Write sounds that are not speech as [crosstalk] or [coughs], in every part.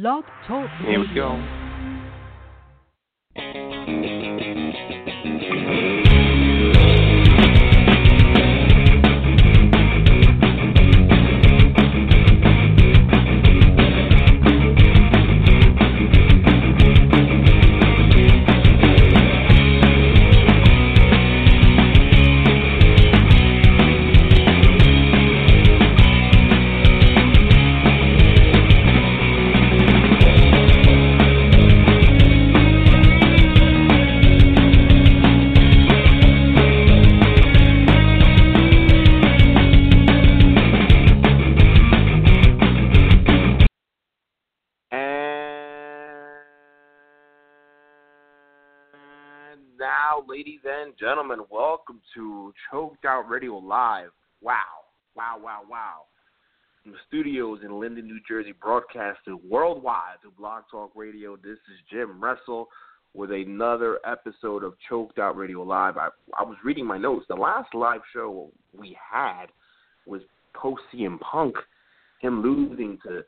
Blog Talk Here we go. Gentlemen, welcome to Choked Out Radio Live. Wow, wow, wow, wow. From the studios in Linden, New Jersey, broadcasted worldwide through Blog Talk Radio. This is Jim Wrestle with another episode of Choked Out Radio Live. I, I was reading my notes. The last live show we had was post CM Punk, him losing to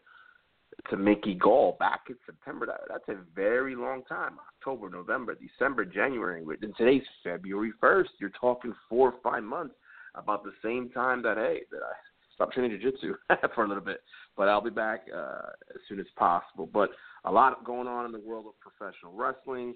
to Mickey Gall back in September. That, that's a very long time. October, November, December, January. And today's February 1st. You're talking four or five months about the same time that, hey, that I stopped training jiu-jitsu [laughs] for a little bit. But I'll be back uh, as soon as possible. But a lot going on in the world of professional wrestling.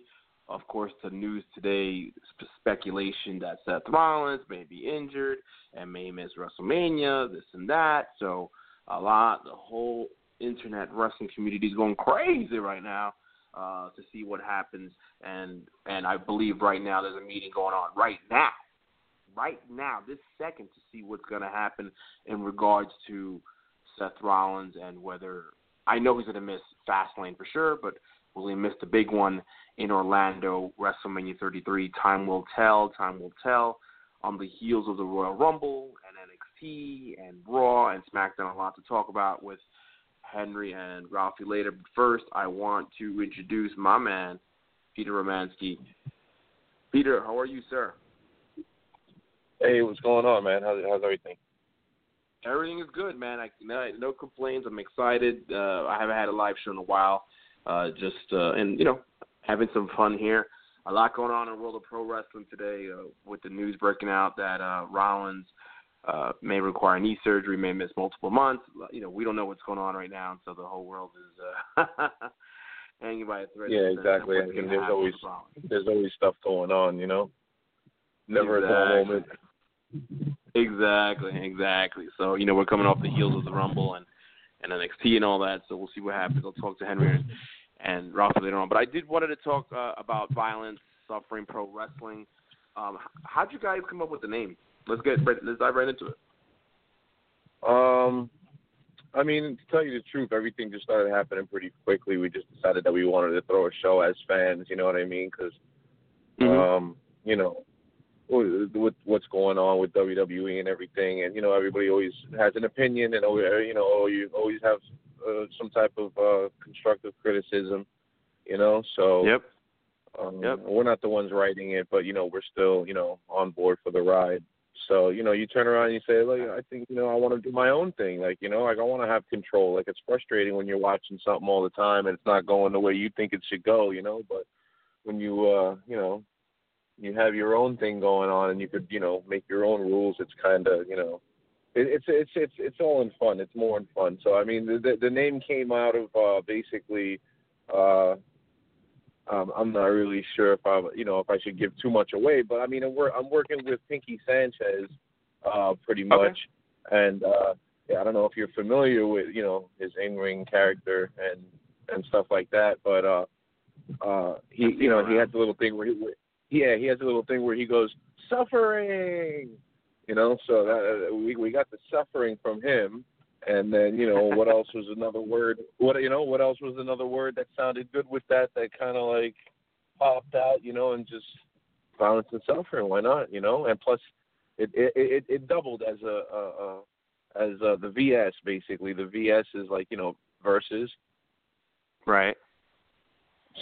Of course, the news today, sp- speculation that Seth Rollins may be injured and may miss WrestleMania, this and that. So a lot, the whole internet wrestling community is going crazy right now uh, to see what happens. And and I believe right now there's a meeting going on right now, right now, this second, to see what's going to happen in regards to Seth Rollins and whether I know he's going to miss Fastlane for sure, but will he miss the big one in Orlando, WrestleMania 33? Time will tell. Time will tell. On the heels of the Royal Rumble and NXT and Raw and SmackDown, a lot to talk about with Henry and Ralphie later. But first, I want to introduce my man, Peter Romanski. Peter, how are you, sir? Hey, what's going on, man? How's how's everything? Everything is good, man. I no, no complaints. I'm excited. Uh, I haven't had a live show in a while. Uh, just uh, and you know, having some fun here. A lot going on in the world of pro wrestling today, uh, with the news breaking out that uh, Rollins uh, may require knee surgery, may miss multiple months. You know, we don't know what's going on right now, and so the whole world is uh, [laughs] hanging by a thread. Yeah, exactly. what's I mean, there's always Rollins. there's always stuff going on, you know. Never a dull Exactly. moment. Exactly, exactly. So you know we're coming off the heels of the Rumble and and NXT and all that. So we'll see what happens. I'll talk to Henry and, and Ralph later on. But I did wanted to talk uh, about violence, suffering, pro wrestling. Um, how'd you guys come up with the name? Let's get right, let's dive right into it. Um, I mean, to tell you the truth, everything just started happening pretty quickly. We just decided that we wanted to throw a show as fans. You know what I mean? Because Mm-hmm. um, you know, with with what's going on with WWE and everything, and you know, everybody always has an opinion, and you know, you always have uh, some type of uh, constructive criticism, you know. So yep. um, Yep. we're not the ones writing it, but you know, we're still, you know, on board for the ride. So you know, you turn around and you say, like, I think you know, I want to do my own thing. Like, you know, like I want to have control. Like, it's frustrating when you're watching something all the time and it's not going the way you think it should go. You know, but when you, uh, you know, you have your own thing going on and you could, you know, make your own rules. It's kind of, you know, it, it's it's it's it's all in fun. It's more in fun. So I mean, the the, the name came out of uh, basically. Uh, um, I'm not really sure if I, you know, if I should give too much away, but I mean, I'm, wor- I'm working with Pinky Sanchez, uh, pretty much, and uh, yeah, I don't know if you're familiar with, you know, his in-ring character and and stuff like that, but uh, uh, he, you know, he has a little thing where he, yeah, he has a little thing where he goes suffering, you know, so that uh, we we got the suffering from him, and then you know what [laughs] else was another word? What you know what else was another word that sounded good with that? That kind of like popped out, you know, and just violence and suffering. Why not? You know, and plus it it it, it doubled as a, a, a as uh, the VS basically. The VS is like you know verses, Right.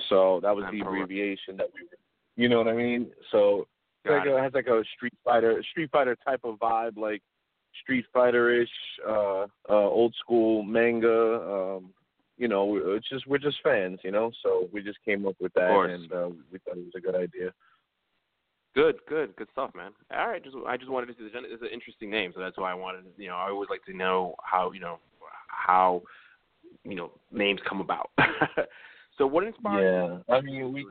so that was And the abbreviation that we were. You know what I mean? So like it. it has like a Street Fighter Street Fighter type of vibe, like Street Fighter ish, uh, uh, old school manga, um, you know, it's just we're just fans, you know. So we just came up with that, and uh, we thought it was a good idea. Good, good, good stuff, man. All right, just I just wanted to see the gen it's an interesting name, so that's why I wanted. You know, I always like to know how you know how you know names come about. [laughs] so what inspired? Yeah, I mean we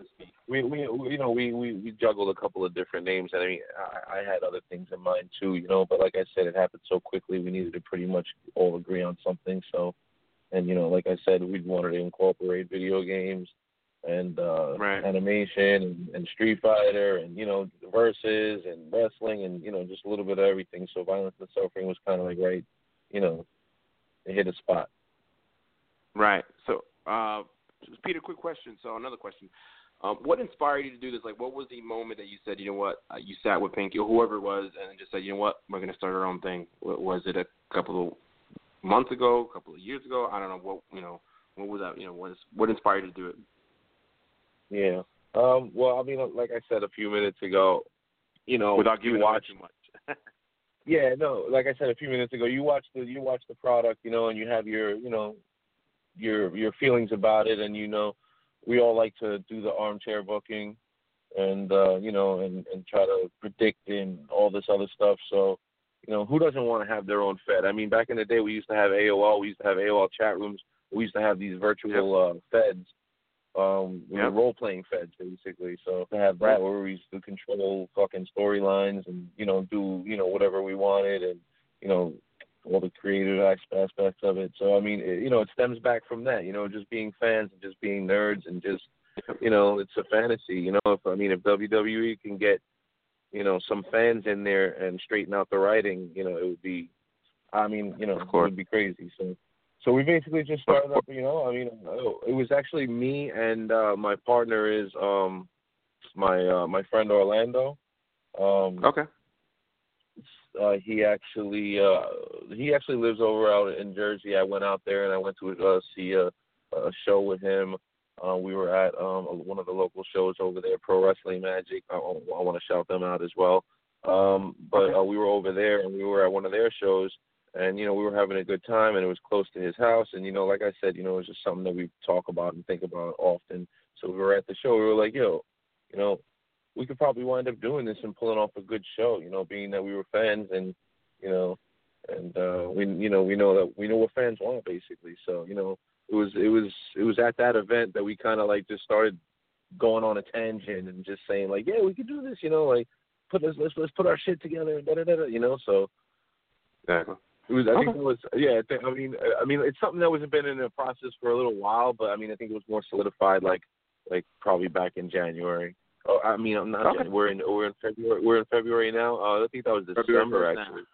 we we you know we we we juggled a couple of different names, and I mean I, I had other things in mind too, you know. But like I said, it happened so quickly. We needed to pretty much all agree on something. So, and you know, like I said, we wanted to incorporate video games and uh right. animation and, and Street Fighter and you know verses and wrestling and you know just a little bit of everything. So violence and suffering was kind of like right, you know, it hit a spot. Right. So, uh, Peter, quick question. So another question. Um, what inspired you to do this? Like, what was the moment that you said, you know what, uh, you sat with Pinky or whoever it was, and just said, you know what, we're going to start our own thing? Was it a couple of months ago, a couple of years ago? I don't know what you know. What was that? You know, what is, what inspired you to do it? Yeah. Um, well, I mean, like I said a few minutes ago, you know, without giving you watch too much. [laughs] yeah, no, like I said a few minutes ago, you watch the you watch the product, you know, and you have your you know your your feelings about it, and you know, we all like to do the armchair booking, and uh, you know, and and try to predict and all this other stuff. So, you know, who doesn't want to have their own Fed? I mean, back in the day, we used to have AOL, we used to have AOL chat rooms, we used to have these virtual uh, Feds um, we yep. were role playing feds basically. So to have that where we used to control fucking storylines and you know do you know whatever we wanted and you know all the creative aspects of it. So I mean, it, you know, it stems back from that. You know, just being fans and just being nerds and just you know, it's a fantasy. You know, if I mean, if WWE can get you know some fans in there and straighten out the writing, you know, it would be. I mean, you know, it would be crazy. So so we basically just started up. You know, I mean, it was actually me and uh, my partner is um my uh, my friend Orlando. Um, okay. Uh, he actually uh, he actually lives over out in Jersey. I went out there and I went to uh, see a, a show with him. Uh, we were at um, one of the local shows over there, Pro Wrestling Magic. I, I want to shout them out as well. Um, but uh, we were over there and we were at one of their shows and you know we were having a good time and it was close to his house and you know like i said you know it was just something that we talk about and think about often so we were at the show we were like yo you know we could probably wind up doing this and pulling off a good show you know being that we were fans and you know and uh we you know we know that we know what fans want basically so you know it was it was it was at that event that we kind of like just started going on a tangent and just saying like yeah we could do this you know like put this let's let's put our shit together da da da you know so exactly it was. I okay. think it was. Yeah. I mean, I mean, it's something that was been in the process for a little while, but I mean, I think it was more solidified, like, like probably back in January. Oh, I mean, I'm not. Okay. We're in. We're in February. We're in February now. Uh, I think that was December actually. [laughs]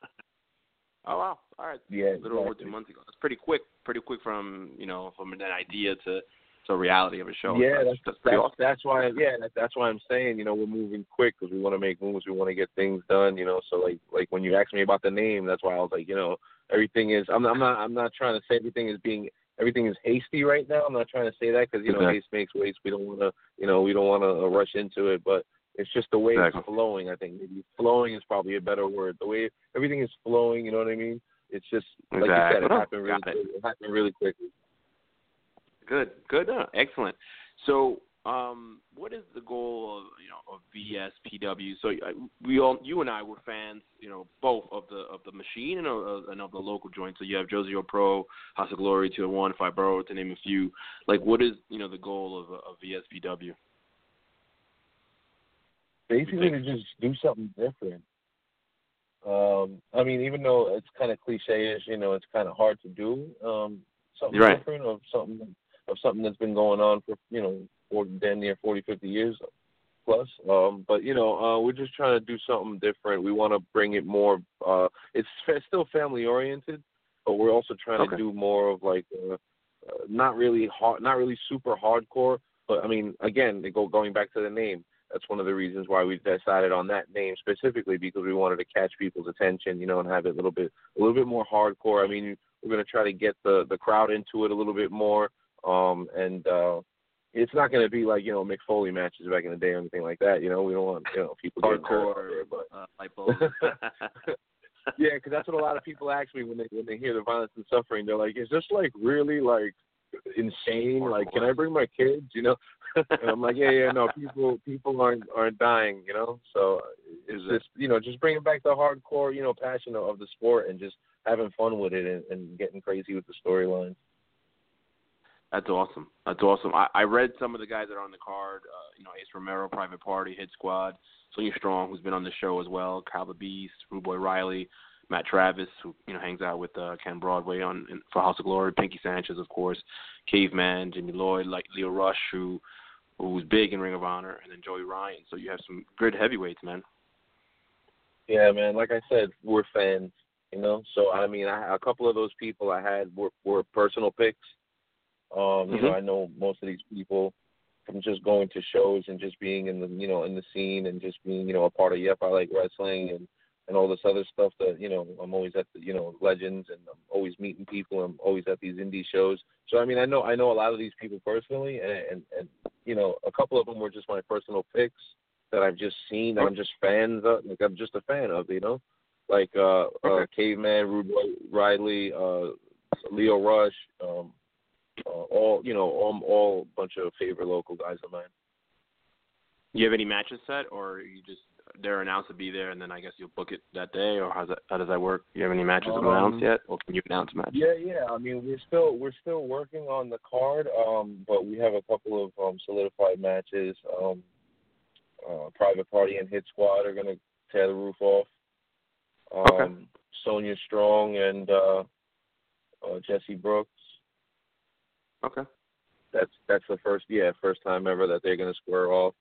Oh wow! All right. Yeah. A little exactly. over two months ago. That's pretty quick. Pretty quick from you know from an idea to to reality of a show. Yeah, that's, that's that's, that's, that's why. Yeah, that, that's why I'm saying you know we're moving quick because we want to make moves. We want to get things done. You know, so like like when you asked me about the name, that's why I was like you know everything is. I'm I'm not I'm not trying to say everything is being everything is hasty right now. I'm not trying to say that because you know exactly. haste makes waste. We don't want to you know we don't want to rush into it, but it's just the way exactly. it's flowing. I think maybe flowing is probably a better word. The way everything is flowing, you know what I mean? It's just like exactly. you said, it happened really it. it happened really quickly. Good, good, uh, excellent. So, um, what is the goal of you know of VSPW? So uh, we all, you and I were fans, you know, both of the of the machine and of, and of the local joint. So you have Josie O'Pro, House of Glory, Two One, Fibro, to name a few. Like, what is you know the goal of of VSPW? Basically, to just do something different. Um, I mean, even though it's kind of cliche-ish, you know, it's kind of hard to do. Um, something right. different of something of something that's been going on for you know, 40, damn near 40, 50 years plus. Um, but you know, uh, we're just trying to do something different. We want to bring it more. Uh, it's fa- still family oriented, but we're also trying okay. to do more of like, uh, uh, not really hard, not really super hardcore. But I mean, again, go going back to the name. That's one of the reasons why we decided on that name specifically because we wanted to catch people's attention, you know, and have it a little bit, a little bit more hardcore. I mean, we're going to try to get the the crowd into it a little bit more. Um, and uh, it's not going to be like you know Mick Foley matches back in the day or anything like that. You know, we don't want you know people. There, but uh, light bulbs. [laughs] yeah, because that's what a lot of people ask me when they when they hear the violence and suffering. They're like, "Is this like really like insane. Like, can I bring my kids? You know, [laughs] and I'm like, yeah, yeah, no, people people aren't aren't dying. You know, so it's just you know just bringing back the hardcore you know passion of, of the sport and just having fun with it and, and getting crazy with the storylines. That's awesome. That's awesome. I, I read some of the guys that are on the card. Uh, you know, Ace Romero, Private Party, Hit Squad, Sonya Strong, who's been on the show as well, Kyle the Beast, Rude Riley, Matt Travis, who you know hangs out with uh, Ken Broadway on in, for House of Glory, Pinky Sanchez, of course, Caveman, Jimmy Lloyd, like Lio Rush, who who's big in Ring of Honor, and then Joey Ryan. So you have some good heavyweights, man. Yeah, man. Like I said, we're fans, you know. So I mean, I, a couple of those people I had were, were personal picks. Um, mm-hmm. You know, mm-hmm. I know most of these people from just going to shows and just being in the you know in the scene and just being you know a part of Yep I Like Wrestling and and all this other stuff that you know I'm always at the you know legends and I'm always meeting people. I'm always at these indie shows. So I mean I know I know a lot of these people personally and and, and you know a couple of them were just my personal picks that I've just seen. I'm just fans of. Like I'm just a fan of. You know, like uh, uh okay. uh Caveman, Rude Riley, uh, Lio Rush. Um, uh, all you know, all all bunch of favorite local guys of mine. You have any matches set, or you just they're announced to be there, and then I guess you'll book it that day, or how's that? How does that work? Do you have any matches um, announced yet, or can you announce matches? Yeah, yeah. I mean, we're still we're still working on the card, um, but we have a couple of um, solidified matches. Um, uh, Private Party and Hit Squad are gonna tear the roof off. Um, okay. Sonya Strong and uh, uh, Jesse Brooks Okay. That's that's the first yeah first time ever that they're gonna square off.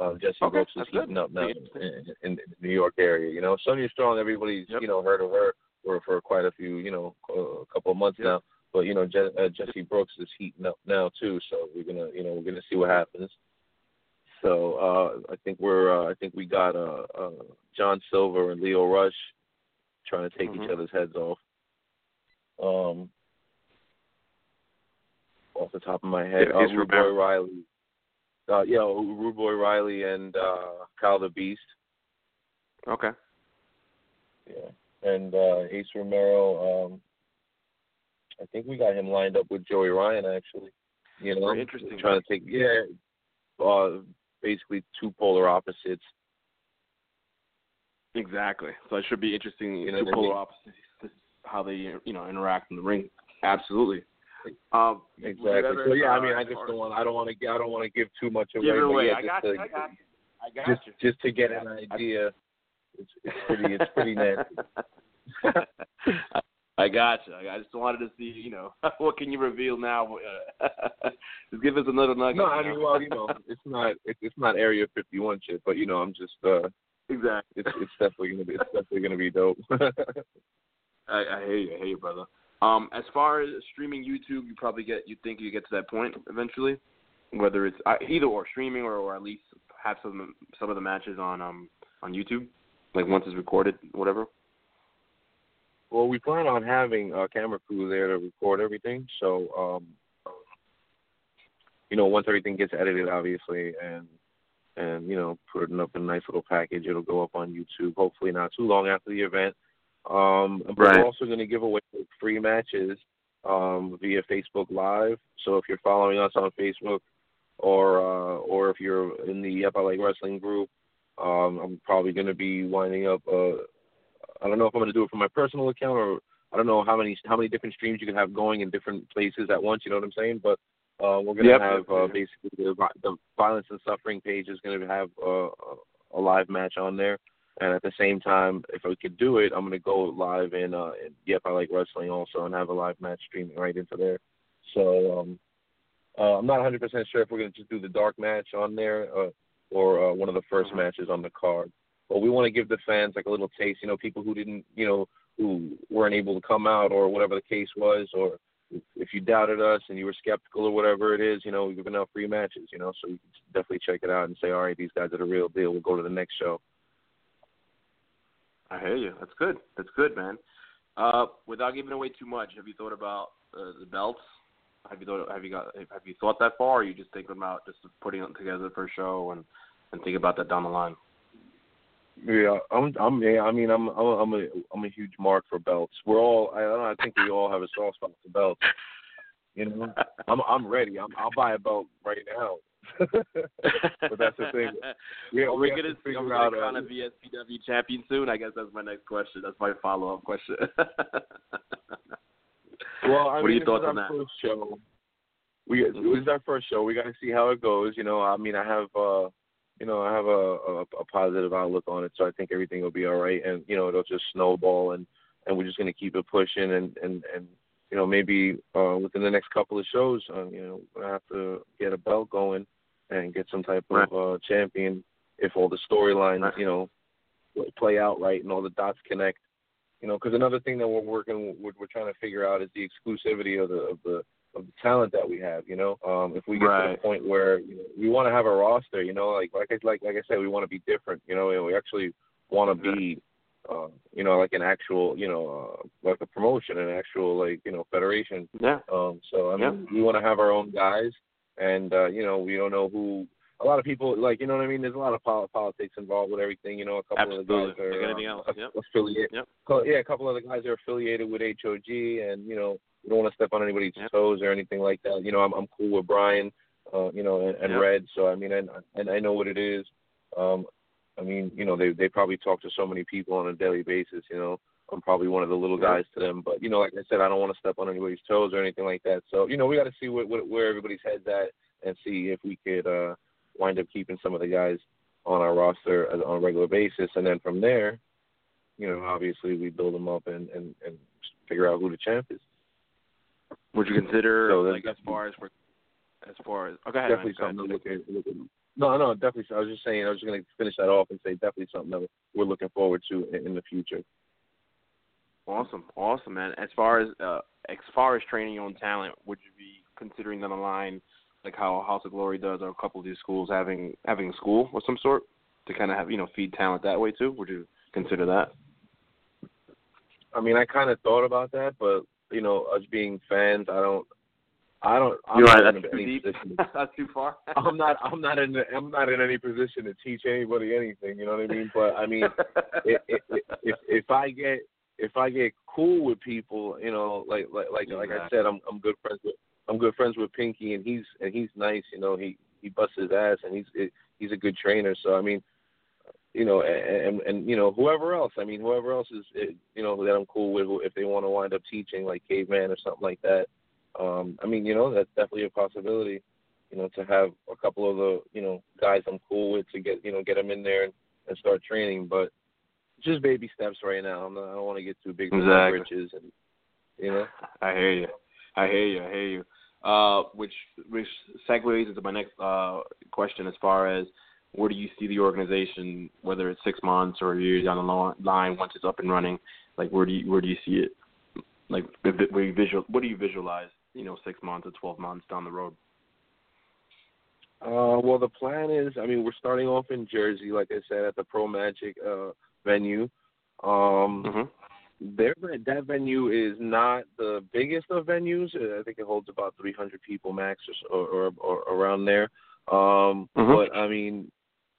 Um, Jesse okay, Brooks is heating up now in, in, in, the New York area. You know, Sonya Strong, everybody's yep. you know heard of her for for quite a few you know a couple of months yep. now. But you know, Je- uh, Jesse Brooks is heating up now too. So we're gonna you know we're gonna see what happens. So uh, I think we're uh, I think we got uh, uh, John Silver and Lio Rush trying to take mm-hmm. each other's heads off. Um, off the top of my head. Yeah, uh, Rude Boy Riley. Uh, yeah, Rude Boy Riley and uh, Kyle the Beast. Okay. Yeah, and uh, Ace Romero. Um, I think we got him lined up with Joey Ryan actually. You know, Very interesting. Trying to take yeah, uh, basically two polar opposites. Exactly. So it should be interesting. You know, two polar opposites. How they you know interact in the ring. Absolutely. Um, exactly. So yeah, I mean, I just don't want. I don't want to. I don't want to give too much away. Give away. Yeah, I, got to, you, I got you. I got just, you. Just to get an idea. It's, it's [laughs] pretty. It's pretty nasty. [laughs] I got you. I just wanted to see, you know, [laughs] what can you reveal now? just give us another nugget. No, I mean, well, you know, it's not it's, it's not Area 51 shit, but you know, I'm just uh exactly. It's it's definitely gonna be it's definitely gonna be dope. I, I hear you, I hear you, brother. Um, as far as streaming YouTube, you probably get you think you get to that point eventually, whether it's uh, either or streaming or, or at least have some some of the matches on um on YouTube, like once it's recorded, whatever. Well, we plan on having a camera crew there to record everything. So, um, you know, once everything gets edited, obviously, and and you know, putting up a nice little package, it'll go up on YouTube. Hopefully, not too long after the event. Um, but right. we're also going to give away free matches um, via Facebook Live. So if you're following us on Facebook, or uh, or if you're in the Like Wrestling group, um, I'm probably going to be winding up. Uh, I don't know if I'm going to do it from my personal account or I don't know how many how many different streams you can have going in different places at once. You know what I'm saying? But uh, we're going to yep. have uh, basically the, the violence and suffering page is going to have uh, a live match on there. And at the same time, if we could do it, I'm gonna go live in uh in Yep I Like Wrestling also and have a live match streaming right into there. So um uh, I'm not 100% sure if we're gonna just do the dark match on there uh, or uh, one of the 1st mm-hmm. matches on the card. But we want to give the fans like a little taste. You know, people who didn't, you know, who weren't able to come out or whatever the case was, or if you doubted us and you were skeptical or whatever it is, you know, we're giving out free matches. You know, so you can definitely check it out and say, all right, these guys are the real deal. We'll go to the next show. I hear you. That's good. That's good, man. Uh, without giving away too much, have you thought about uh, the belts? Have you thought have you got have you thought that far? Or are you just thinking about just putting it together for a show and and think about that down the line? Yeah, I'm. I'm. Yeah, I mean, I'm. I'm. I'm a. I'm a huge mark for belts. We're all. I don't know. I think we all have a soft spot for belts. You know, [laughs] I'm I'm ready. I'm, I'll buy a belt right now. [laughs] but that's the thing. Yeah, are we, we gonna see? Are we gonna crown a VSPW champion soon? I guess that's my next question. That's my follow up question. [laughs] well, I what mean, are your thoughts on that? First show. We mm-hmm. it was our first show. We got to see how it goes. You know, I mean, I have. uh you know, I have a, a, a positive outlook on it, so I think everything will be all right, and you know, it'll just snowball, and and we're just going to keep it pushing, and and and you know, maybe uh, within the next couple of shows, uh, you know, I have to get a belt going and get some type right. of uh, champion if all the storylines, right. you know, play out right and all the dots connect. You know, because another thing that we're working, we're, we're trying to figure out is the exclusivity of the of the of the talent that we have. You know, um, if we get right. to the point where you know, we want to have a roster, you know, like like I like like I said, we want to be different. You know, and we actually want to be uh, you know, like an actual, you know, uh, like a promotion, an actual like, you know, federation. Yeah. Um. So I mean, yeah. we want to have our own guys, and uh, you know, we don't know who. A lot of people like, you know what I mean. There's a lot of politics involved with everything. You know, a couple Absolutely. of the guys are like anything else. Uh, yep. affiliated. Yep. Yeah, a couple of the guys are affiliated with HOG, and you know, we don't want to step on anybody's yep. toes or anything like that. You know, I'm I'm cool with Brian, uh, you know, and, and yep. Red. So I mean, and and I know what it is. Um, I mean, you know, they they probably talk to so many people on a daily basis. You know, I'm probably one of the little guys to them, but you know, like I said, I don't want to step on anybody's toes or anything like that. So you know, we got to see what, what, where everybody's heads at and see if we could uh, wind up keeping some of the guys on our roster as, on a regular basis, and then from there, you know, obviously we build them up and and, and figure out who the champ is. Would you consider so like as far as for as far as okay, definitely man, something to look at, look at. No, no, definitely. I was just saying. I was just going to finish that off and say definitely something that we're looking forward to in, in the future. Awesome, awesome, man. As far as uh, as far as training your own talent, would you be considering them a line like how House of Glory does, or a couple of these schools having having a school of some sort to kind of have you know feed talent that way too? Would you consider that? I mean, I kind of thought about that, but you know, us being fans, I don't I don't. I'm You're not right. That's too deep. [laughs] that's too far. [laughs] I'm not. I'm not in. The, I'm not in any position to teach anybody anything. You know what I mean? But I mean, [laughs] if, if if if I get if I get cool with people, you know, like like like like I said, I'm I'm good friends with I'm good friends with Pinky, and he's and he's nice. You know, he he busts his ass, and he's he's a good trainer. So I mean, you know, and and you know whoever else. I mean, whoever else is you know that I'm cool with, if they want to wind up teaching like caveman or something like that um, I mean, you know, that's definitely a possibility. You know, to have a couple of the you know guys I'm cool with to get you know get them in there and, and start training, but just baby steps right now. I'm not, I don't want to get too big for exactly. my britches, and you know. I hear you. I hear you. I hear you. Uh, which which segues into my next uh, question as far as where do you see the organization, whether it's six months or a year down the line, once it's up and running? Like where do you where do you see it? Like where you visual, what do you visualize? you know six months or twelve months down the road? Uh, well, the plan is, I mean, we're starting off in Jersey, like I said, at the Pro Magic uh, venue. Um, mm-hmm. There, that venue is not the biggest of venues. I think it holds about 300 people max, or, or, or around there. Um, mm-hmm. But I mean,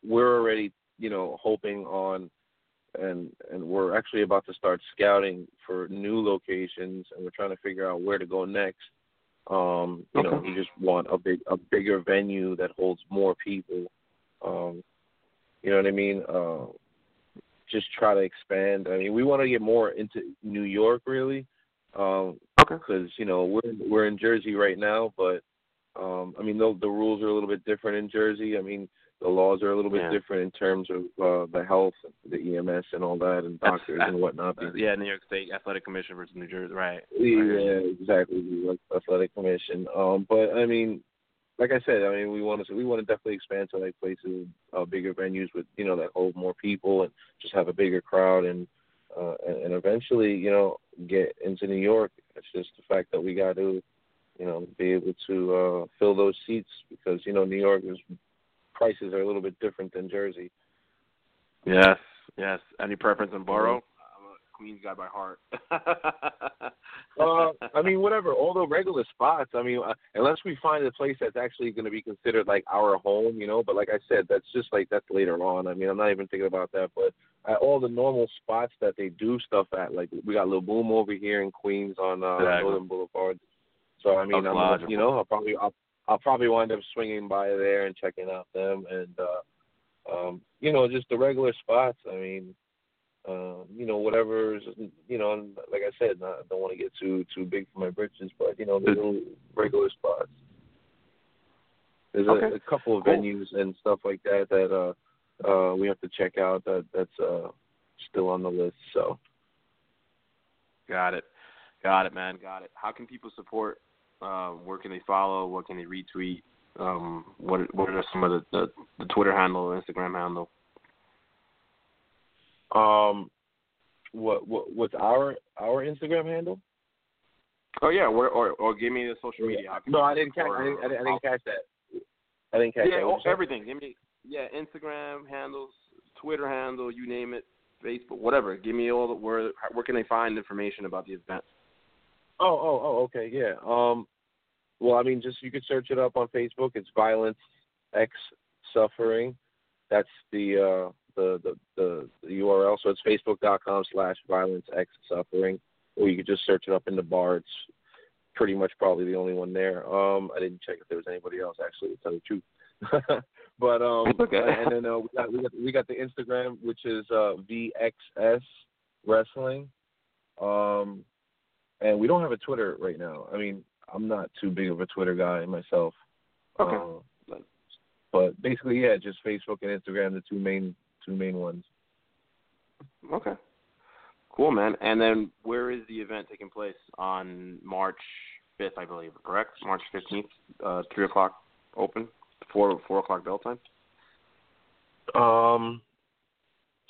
we're already, you know, hoping on and and we're actually about to start scouting for new locations and we're trying to figure out where to go next um, you okay. know, we just want a big a bigger venue that holds more people. Um, you know what I mean? Uh, just try to expand. I mean, we want to get more into New York, really. Um, okay. Because you know we're we're in Jersey right now, but um, I mean the the rules are a little bit different in Jersey. I mean, the laws are a little bit yeah. different in terms of uh, the health, the EMS, and all that, and doctors and whatnot. Uh, yeah, New York State Athletic Commission versus New Jersey, right? Yeah, exactly. Athletic Commission. Um, but I mean, like I said, I mean, we want to we want to definitely expand to like places, uh, bigger venues with you know that hold more people and just have a bigger crowd and uh, and, eventually you know get into New York. It's just the fact that we got to you know be able to uh, fill those seats because you know New York is prices are a little bit different than Jersey. Yes, yes. Any preference in borough? A Queens guy by heart. [laughs] uh, I mean, whatever. All the regular spots. I mean, uh, unless we find a place that's actually going to be considered like our home, you know. But like I said, that's just like that's later on. I mean, I'm not even thinking about that. But at all the normal spots that they do stuff at, like we got Little Boom over here in Queens on uh, exactly. Northern Boulevard. So I mean, I'm you know I'll probably I'll, I'll probably wind up swinging by there and checking out them and uh, um, you know just the regular spots. I mean, uh, you know whatever's you know and like I said, not, I don't want to get too too big for my britches, but you know the little regular spots. There's Okay. a, a couple of Cool. venues and stuff like that that uh uh we have to check out that that's uh still on the list. So Got it. Got it, man. Got it. How can people support? Uh, where can they follow? What can they retweet? Um, what what are some of the, the, the Twitter handle, Instagram handle? Um what what what's our our Instagram handle? Oh yeah, or or, or give me the social media. How can No, people I didn't catch support- I didn't, I didn't, I didn't catch that. I didn't catch Yeah, that. oh, What'd you say? everything. Give me yeah, Instagram handles, Twitter handle, you name it, Facebook, whatever. Give me all the where where can they find information about the event? Oh, oh, oh, okay, yeah. Um, well, I mean, just you could search it up on Facebook. It's Violence X Suffering. That's the uh, the, the the the URL. So it's facebook.com slash Violence X Suffering, or you could just search it up in the bar. It's pretty much probably the only one there. Um, I didn't check if there was anybody else actually. To tell the truth. [laughs] but um, Okay. and then uh, we got we got we got the Instagram, which is uh, VXS Wrestling. Um, and we don't have a Twitter right now. I mean, I'm not too big of a Twitter guy myself. Okay. Uh, but basically, yeah, just Facebook and Instagram, the two main two main ones. Okay. Cool, man. And then where is the event taking place on March fifth, I believe, correct? March fifteenth, uh, three o'clock open, four four o'clock bell time. Um,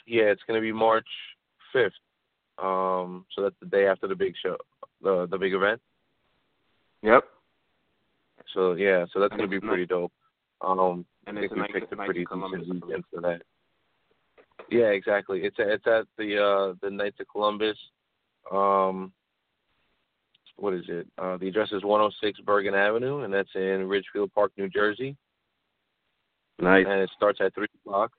yeah, it's gonna be March fifth. Um, so that's the day after the big show, the the big event. Yep. So yeah, so that's And gonna be it's pretty dope. Um, And I it's think a we picked a night pretty decent weekend for that. Yeah, exactly. It's at, it's at the uh the Knights of Columbus. Um, what is it? Uh, the address is 106 Bergen Avenue, and that's in Ridgefield Park, New Jersey. Nice. And it starts at three o'clock.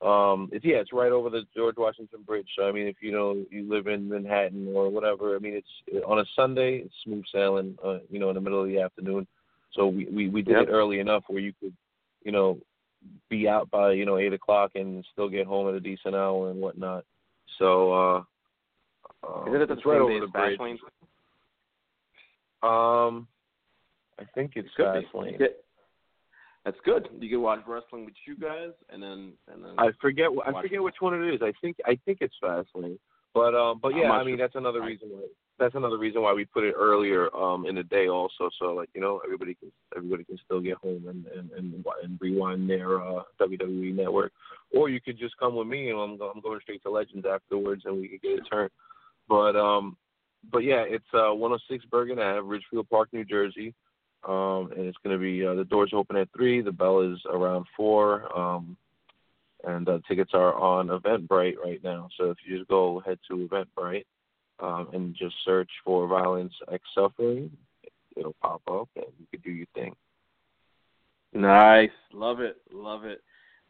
Um, it's yeah, it's right over the George Washington Bridge. So I mean, if you know you live in Manhattan or whatever, I mean, it's on a Sunday. It's smooth sailing. Uh, you know, in the middle of the afternoon. So we we, we did Yep. it early enough where you could, you know, be out by you know eight o'clock and still get home at a decent hour and whatnot. So uh, uh Isn't it the right over the bridge. Fastlane? Um, I think it's Could be. Fastlane. Yeah. That's good. You can watch wrestling with you guys, and then and then. I forget. I forget it. which one it is. I think. I think it's Fastlane. But um. But yeah. I mean, sure. that's another reason why. That's another reason why we put it earlier um in the day also. So like you know everybody can everybody can still get home and and and, and rewind their uh, WWE network, or you could just come with me and I'm I'm going straight to Legends afterwards and we could get a turn. But um. But yeah, it's uh 106 Bergen Ave, Ridgefield Park, New Jersey. Um, and it's going to be uh, the doors open at three. The bell is around four. Um, and uh, tickets are on Eventbrite right now. So if you just go head to Eventbrite um, and just search for Violence X Suffering, it'll pop up and you can do your thing. Nice. Love it. Love it.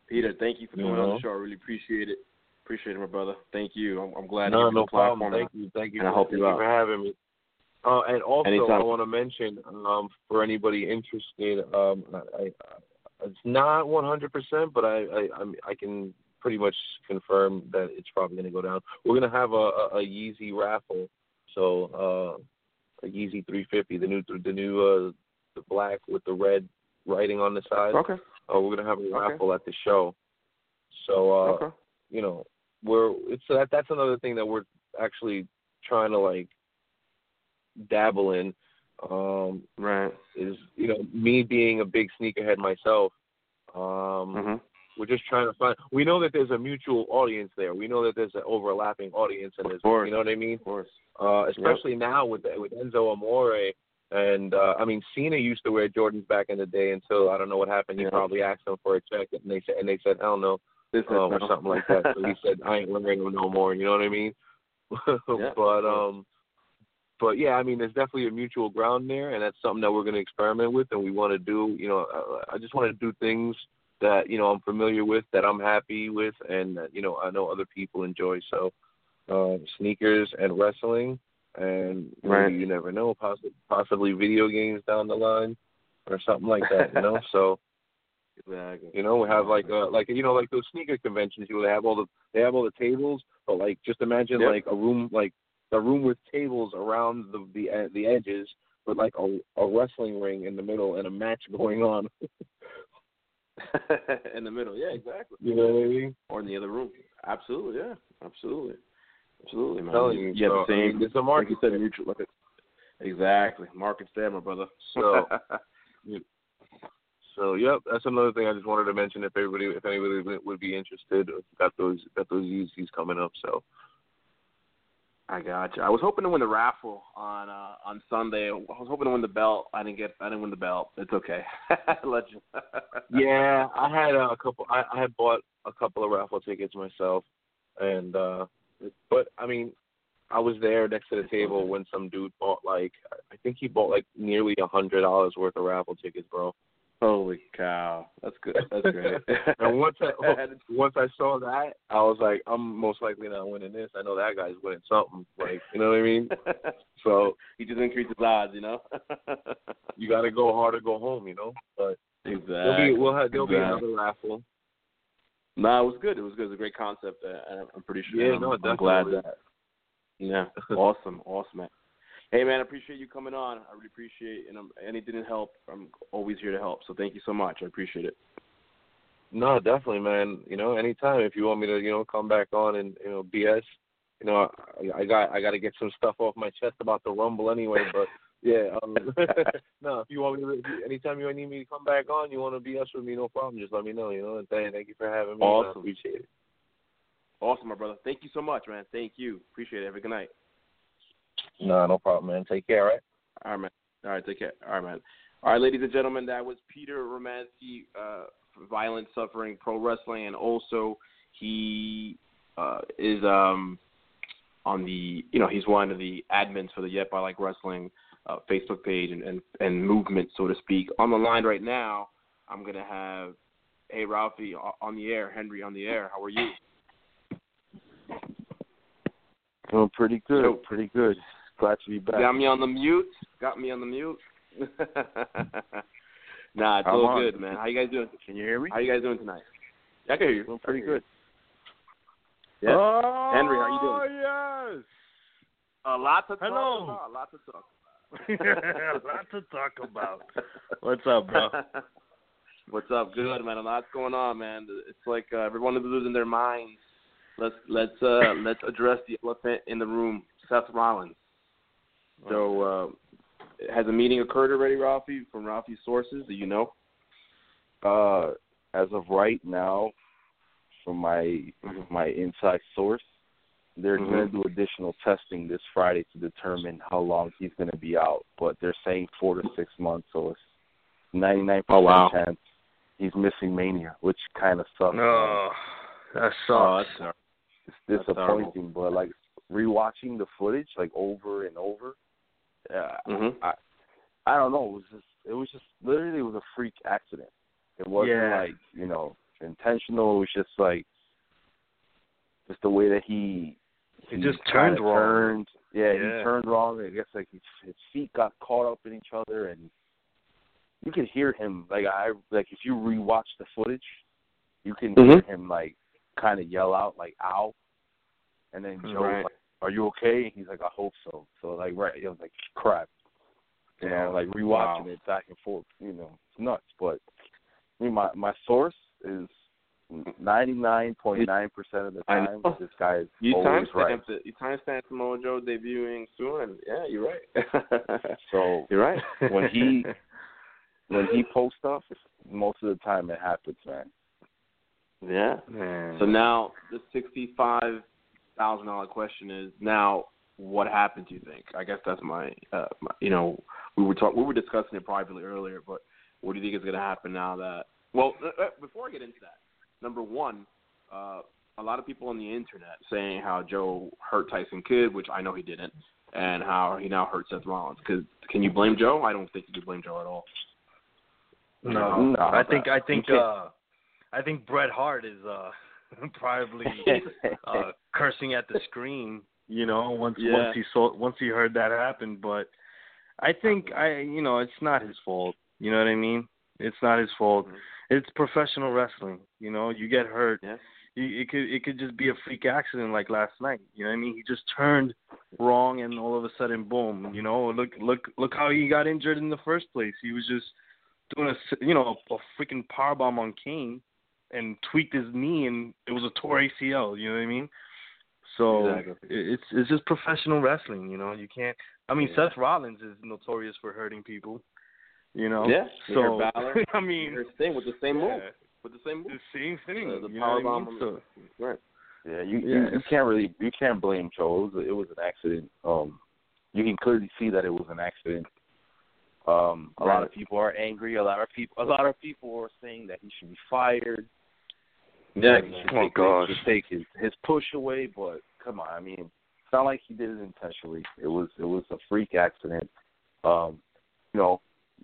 Peter, thank you for coming on the show. I really appreciate it. Appreciate it, my brother. Thank you. I'm, I'm glad no, no the platform. problem. Thank you, thank you, and I for, thank you you out. for having me. Uh, and also, Anytime. I want to mention um, for anybody interested, um, I, I, it's not 100%, but I, I, I can pretty much confirm that it's probably going to go down. We're going to have a, a, a Yeezy raffle, so uh, a Yeezy 350, the new, the new, uh, the black with the red writing on the side. Okay. Uh, we're going to have a Okay. raffle at the show. So uh, okay. you know, we're it's that that's another thing that we're actually trying to like dabble in. Um, Right. is you know me being a big sneakerhead myself. Um, Mhm. We're just trying to find. We know that there's a mutual audience there. We know that there's an overlapping audience, and course. you know what I mean. Of course. Uh, especially now with with Enzo Amore. And uh, I mean, Cena used to wear Jordans back in the day until I don't know what happened. He Yeah. probably asked them for a check, and they said, and they said, "Hell no." This um, or something like that. So he said, "I ain't wearing them no more." You know what I mean? [laughs] Yeah, but um, but yeah, I mean, there's definitely a mutual ground there, and that's something that we're going to experiment with, and we want to do. You know, uh, I just want to do things that you know I'm familiar with, that I'm happy with, and that you know I know other people enjoy. So, uh, sneakers and wrestling and maybe Right. you never know, possibly possibly video games down the line or something like that. You know, [laughs] so Exactly. you know we have like uh like you know like those sneaker conventions. You know, they have all the they have all the tables, but like just imagine Yep. like a room like a room with tables around the the the edges, with like a a wrestling ring in the middle and a match [laughs] going on. [laughs] in the middle, yeah, exactly. you know what I mean? Or in the other room. Absolutely, yeah, absolutely, absolutely, man. telling you, you so, the I same. mean, there's a like market you said, there. mutual. Like exactly, market's there, my brother. So- [laughs] So yep, that's another thing I just wanted to mention. If everybody, if anybody would- would be interested, got those got those Yeezys coming up. So I got you. I was hoping to win the raffle on uh on Sunday. I was hoping to win the belt. I didn't get. I didn't win the belt. It's okay. [laughs] You. [laughs] yeah, I had a couple. I, I had bought a couple of raffle tickets myself, and uh but I mean, I was there next to the table when some dude bought like I think he bought like nearly a hundred dollars worth of raffle tickets, bro. Holy cow! That's good. That's great. [laughs] [laughs] And once I once I saw that, I was like, I'm most likely not winning this. I know that guy's winning something. Like, you know what I mean? [laughs] So he just increased his odds, you know. you got to go hard or go home, you know. But exactly. there'll be we'll have there'll be Exactly. another raffle. No, it was good. It was good. It was a great concept. Uh, and I'm pretty sure. Yeah, I'm, no, I'm glad definitely. that. Yeah, awesome, awesome, man. Hey, man, I appreciate you coming on. I really appreciate, and I'm, anything to help, I'm always here to help. So thank you so much. I appreciate it. No, definitely, man. You know, anytime if you want me to, you know, come back on and you know BS. You know, I, I got I got to get some stuff off my chest about the Rumble anyway. But [laughs] yeah, um, [laughs] no, if you want me to, anytime you need me to come back on, you want to BS with me, no problem. Just let me know. You know, and thank, thank you for having me. Awesome. Appreciate it. Awesome, my brother. Thank you so much, man. Thank you. Appreciate it. Have a good night. No, no problem, man. Take care, all right? All right, man. All right, take care. All right, man. All right, ladies and gentlemen, that was Peter Romanski, uh, violent suffering pro wrestling, and also he uh, is um, on the, you know, he's one of the admins for the Yep I Like Wrestling uh, Facebook page and, and and movement, so to speak. On the line right now, I'm gonna have, hey Ralphie, on the air, Henry on the air. How are you? Doing pretty good. Yo. Pretty good. Glad to be back. Got me on the mute. Got me on the mute. [laughs] nah, it's I'm all good, man. How you guys doing? Can you hear me? How you guys doing tonight? Yeah, I can hear you. Doing pretty good. you. Yeah. Oh, Henry, how you doing? Oh yes. A lot to Hello. talk about. A lot to talk [laughs] a lot to talk about. What's up, bro? [laughs] What's up? Good, man. A lot's going on, man. It's like uh, everyone is losing their minds. Let's let's uh let's address the elephant in the room, Seth Rollins. So, uh, has a meeting occurred already, Rafi? From Rafi's sources, do you know? Uh, as of right now, from my my inside source, they're Mhm. going to do additional testing this Friday to determine how long he's going to be out. But they're saying four to six months, so it's ninety nine Oh, wow. percent chance he's missing Mania, which kind of sucks. man. Oh, that Oh, sucks. that's terrible. it's That's disappointing, but like rewatching the footage like over and over, uh, Mhm. I I don't know. It was just it was just literally it was a freak accident. It wasn't Yeah. like you know intentional. It was just like just the way that he He just turned wrong. Turned, yeah, Yeah. he turned wrong. I guess like his, his feet got caught up in each other, and you could hear him like I like if you rewatch the footage, you can Mhm. hear him like kind of yell out like "ow," and then Joe's Right. like, "Are you okay?" And he's like, "I hope so." So like right, it was like crap. You know, like oh, rewatching Wow. it back and forth, you know, it's nuts. But I mean, my my source is ninety nine point nine percent of the time this guy is You always timestamped right. it. You timestamped Samoa Joe debuting soon, yeah, you're right. [laughs] So you're right. when he [laughs] when he posts stuff, most of the time it happens, man. yeah. Man. So now the sixty-five thousand dollar question is now what happened? Do you think? I guess that's my, uh, my you know, we were talk we were discussing it privately earlier, but what do you think is going to happen now that? Well, uh, uh, before I get into that, number one, uh, a lot of people on the internet saying how Joe hurt Tyson Kidd, which I know he didn't, and how he now hurt Seth Rollins. Cause can you blame Joe? I don't think you can blame Joe at all. no, No, I think I think uh I think Bret Hart is uh [laughs] probably [laughs] uh cursing at the screen You know, once Yeah. once he saw once he heard that happen, but I think I you know it's not his fault. You know what I mean? It's not his fault. Mhm. It's professional wrestling. You know, you get hurt. Yeah. You, it could it could just be a freak accident like last night. You know what I mean? He just turned wrong and all of a sudden, boom. You know, look look look how he got injured in the first place. He was just doing a s- you know a, a freaking power bomb on Kane and tweaked his knee and it was a tore ACL. You know what I mean? So Exactly. it's it's just professional wrestling. You know, you can't. I mean, Yeah. Seth Rollins is notorious for hurting people. You know. Yeah. You heard So Balor. [laughs] I mean, Here's thing with the same yeah, move. With the same the move. same thing. Uh, the you power know what I mean? So, right. Yeah, you, Yeah, you you can't really you can't blame Joe. It was, it was an accident. Um, you can clearly see that it was an accident. Um, a lot of people are angry. A lot of people a lot of people are saying that he should be fired. Yeah. He should Oh, take, gosh. should take his his push away. But come on, I mean, it's not like he did it intentionally. It was it was a freak accident. Um, you know,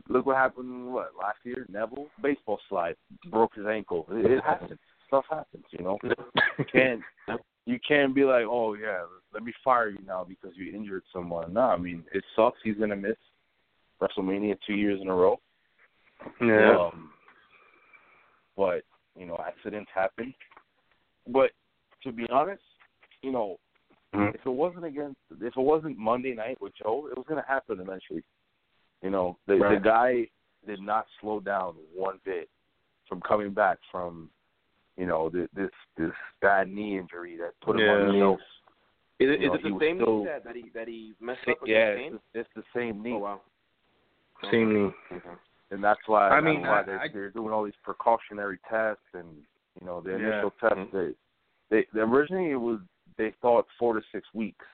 look what happened. What last year? Neville baseball slide broke his ankle. It, it happens. Stuff happens. You know you can't you can't be like, oh yeah, let me fire you now because you injured someone. No, I mean it sucks. He's gonna miss WrestleMania two years in a row. yeah. Um, but you know, accidents happen. But to be honest, you know, Mhm. if it wasn't against, if it wasn't Monday night with Joe, it was gonna happen eventually. You know, the the guy did not slow down one bit from coming back from, you know, this this, this bad knee injury that put him Yeah. on the shelf. Is it, You is know, it the same still- knee that, that he that he messed up against yeah, Kane? it's, it's the same knee, Oh wow. Same knee. Okay. And that's why I mean, why I- they're, I- they're doing all these precautionary tests and you know the initial Yeah. tests. They, they, they originally it was they thought four to six weeks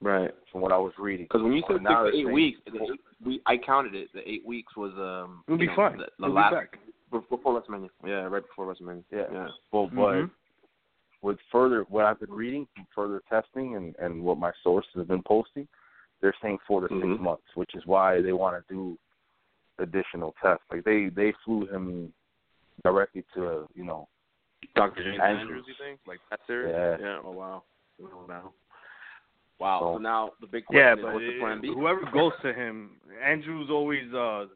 Right. from what I was reading. Because when you said Now six to eight saying- weeks, the eight, we I counted it. The eight weeks was um. We'll be know, fine. The, the we'll last be back. before WrestleMania. Yeah, right before WrestleMania. Yeah. Yeah. Well, but Mhm. with further what I've been reading, from further testing, and and what my sources have been posting, they're saying four to Mhm. six months, which is why they want to do additional tests. Like they they flew him directly to you know Dr. James Andrews. Andrews, you think? Like that serious? Yeah. Yeah. Oh wow. Oh, wow. Wow. So- So now the big Yeah, question but is, what's the plan B? whoever goes to him, Andrew's always uh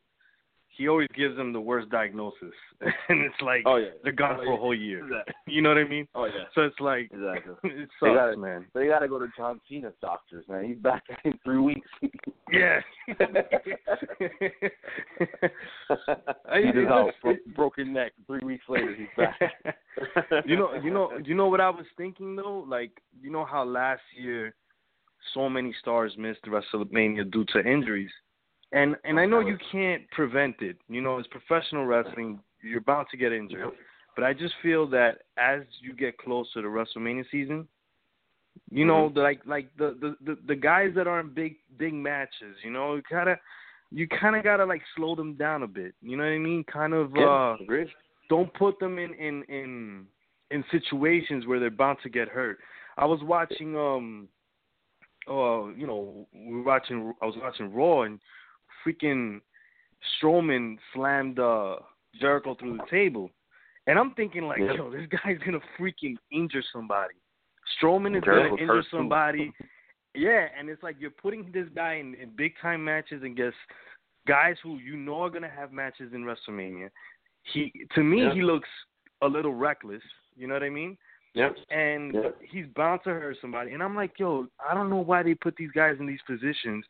he always gives them the worst diagnosis, [laughs] and it's like Oh yeah. they're gone Oh, for a whole year. Exactly. [laughs] You know what I mean? Oh yeah. So it's like Exactly. [laughs] it They sucks, gotta- man. they got to go to John Cena's doctors, man. He's back in three weeks. Yeah. I- just out, bro- broken neck. Three weeks later, he's back. you know, you know, you know what I was thinking though. Like, you know how last year so many stars missed WrestleMania due to injuries, and and I know you can't prevent it. You know, it's professional wrestling. You're bound to get injured, but I just feel that as you get closer to WrestleMania season, you know, the, like like the, the the the guys that aren't big big matches, you know, you gotta you kind of gotta like slow them down a bit. You know what I mean? Kind of. uh yeah. Agreed. don't put them in in in in situations where they're bound to get hurt. I was watching um uh you know we were watching I was watching Raw and freaking Strowman slammed uh Jericho through the table. And I'm thinking like, Yeah. yo, this guy's gonna freaking injure somebody. Strowman is gonna injure somebody. Yeah, and it's like you're putting this guy in, in big time matches against guys who you know are gonna have matches in WrestleMania. He to me Yeah. he looks a little reckless. You know what I mean? Yep. And Yeah. he's bound to hurt somebody. And I'm like, yo, I don't know why they put these guys in these positions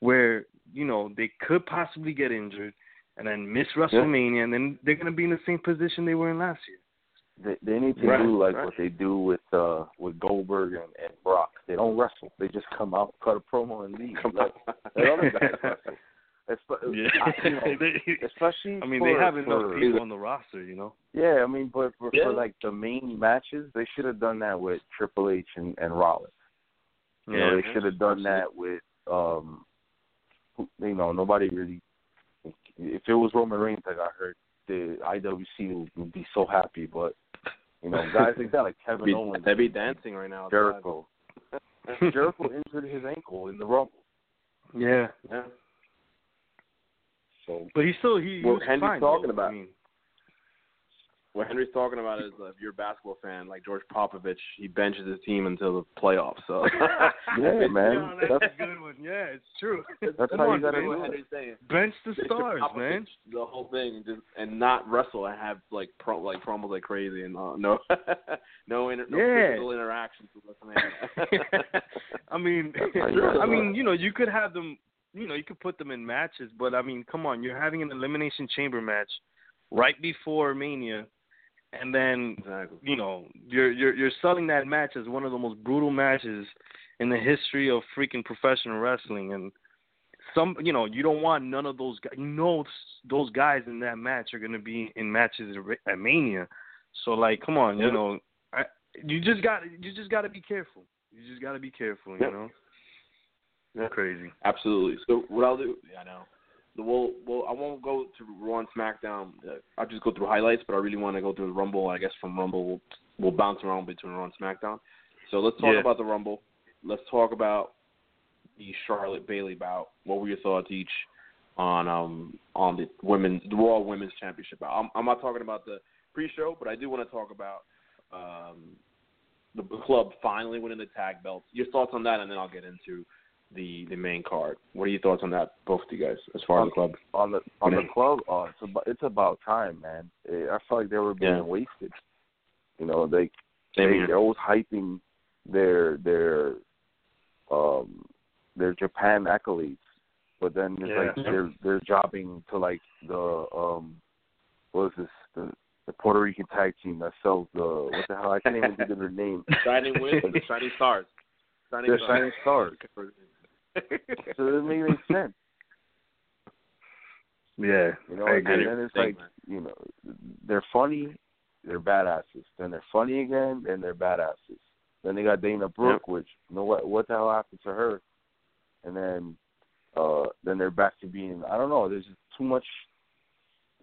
where you know they could possibly get injured and then miss WrestleMania, and then they're gonna be in the same position they were in last year. They, they need to Right, do like right. what they do with uh with Goldberg and, and Brock. They don't wrestle. They just come out, cut a promo, and leave. Let, let other guys wrestle. [laughs] Espe- I- you know, [laughs] especially. I mean, for, they have enough for, people on the roster, you know. Yeah, I mean, but for, Yeah. for like the main matches, they should have done that with Triple H and, and Rollins. You know, they should have done that with um, who- you know, nobody really. If it was Roman Reigns that got hurt, the IWC would, would be so happy. But you know, guys like [laughs] that, like Kevin Be, Owens, they'd be dancing right now. Jericho. [laughs] Jericho injured his ankle in the Rumble, Yeah, Yeah. so but he still he, he What was Henry's fine. talking though. about. I mean, what Henry's talking about is uh, if you're a basketball fan, like George Popovich, he benches his team until the playoffs. So [laughs] yeah, man, Yo, that's, that's a good one. Yeah, it's true. That's Come how on, you gotta do what it. Henry's saying. Bench the Mr. stars, Popovich, man. The whole thing, just and not wrestle and have like pro, like promos like crazy and uh, no [laughs] no inter, no Yeah. physical interactions with the man. [laughs] I mean, you I mean, you know, you could have them, you know, you could put them in matches, but I mean, come on, you're having an elimination chamber match right before Mania, and then exactly. you know, you're you're you're selling that match as one of the most brutal matches in the history of freaking professional wrestling, and some, you know, you don't want none of those guys. You know, those guys in that match are gonna be in matches at- Mania, so like, come on, you Yeah. know, I, you just got you just got to be careful. You just got to be careful, you Yeah. know. Yeah. Crazy. Absolutely. So what I'll do, yeah, I know. Well, well, I won't go to Raw and SmackDown. Uh, I'll just go through highlights, but I really want to go through the Rumble. I guess from Rumble, we'll, we'll bounce around between Raw and SmackDown. So let's talk Yeah. about the Rumble. Let's talk about the Charlotte Bayley bout. What were your thoughts each on um on the women's the Raw Women's Championship? bout? I'm, I'm not talking about the pre-show, but I do want to talk about um the club finally winning the tag belts. Your thoughts on that, and then I'll get into the the main card. What are your thoughts on that, both of you guys, as far as the club? on the on the club. Uh, it's about it's about time, man. Eh, I felt like they were being Yeah. wasted. You know, they Same they they're always hyping their their um their Japan accolades, but then it's Yeah. like they're they're jobbing to like the um what is this the the Puerto Rican tag team that sells the what the hell I can't even think of their name. [laughs] Shining Wind, [laughs] Shining Stars. Shining They're Stars. Shining Stars. So it doesn't make any [laughs] sense. Yeah. You know, I and then it's like you know, they're funny, they're badasses. Then they're funny again, then they're badasses. Then they got Dana Brooke, which you know what what the hell happened to her? And then uh then they're back to being I don't know, there's too much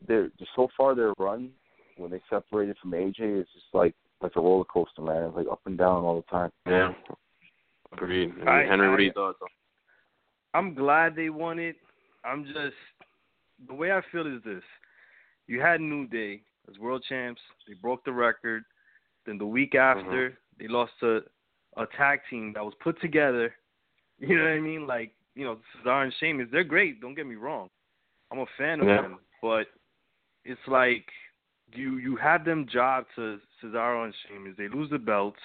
they're just so far their run when they separated from AJ it's just like like a roller coaster, man. It's like up and down all the time. Yeah. Agreed. I- Henry, what are I- your thoughts? I'm glad they won it. I'm just the way I feel is this: you had New Day as world champs. They broke the record. Then the week mm-hmm. after, they lost to a tag team that was put together. [laughs] You know what I mean? Like you know, Cesaro and Sheamus. They're great. Don't get me wrong. I'm a fan of Yeah. them, but it's like you you had them job to Cesaro and Sheamus. They lose the belts.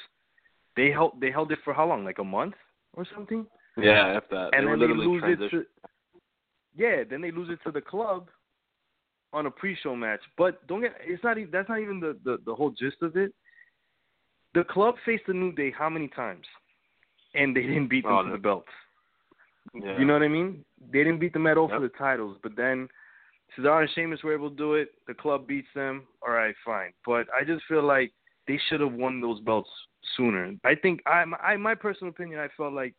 They held they held it for how long? Like a month or something Yeah, if that. and they then they lose it to yeah, then they lose it to the club on a pre-show match. But don't get it's not even that's not even the the, the whole gist of it. The club faced the New Day how many times, and they didn't beat them Oh, to the belts. Yeah. You know what I mean? They didn't beat them at all for the titles, but then Cesaro and Sheamus were able to do it. The club beats them. All right, fine. But I just feel like they should have won those belts sooner. I think I, I my personal opinion, I felt like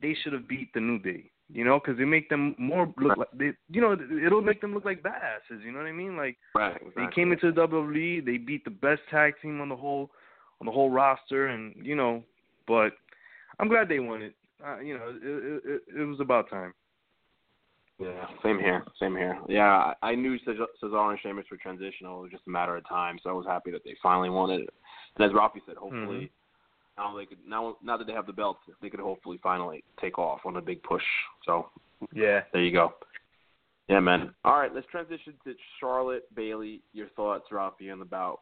they should have beat the New Day. You know, because they make them more look like they, you know, it'll make them look like badasses. You know what I mean? Like right. they came into the WWE, they beat the best tag team on the whole on the whole roster, and you know, but I'm glad they won it. Uh, you know, it, it, it, was about time. Yeah, same here. Same here. Yeah, I knew Cesar Cesaro and Sheamus were transitional. It was just a matter of time. So I was happy that they finally won it. And as Rafi said, hopefully now they could now now that they have the belt, they could hopefully finally take off on a big push. So Yeah. there you go. Yeah, man. All right, let's transition to Charlotte Bayley. Your thoughts, Rafi, on the bout.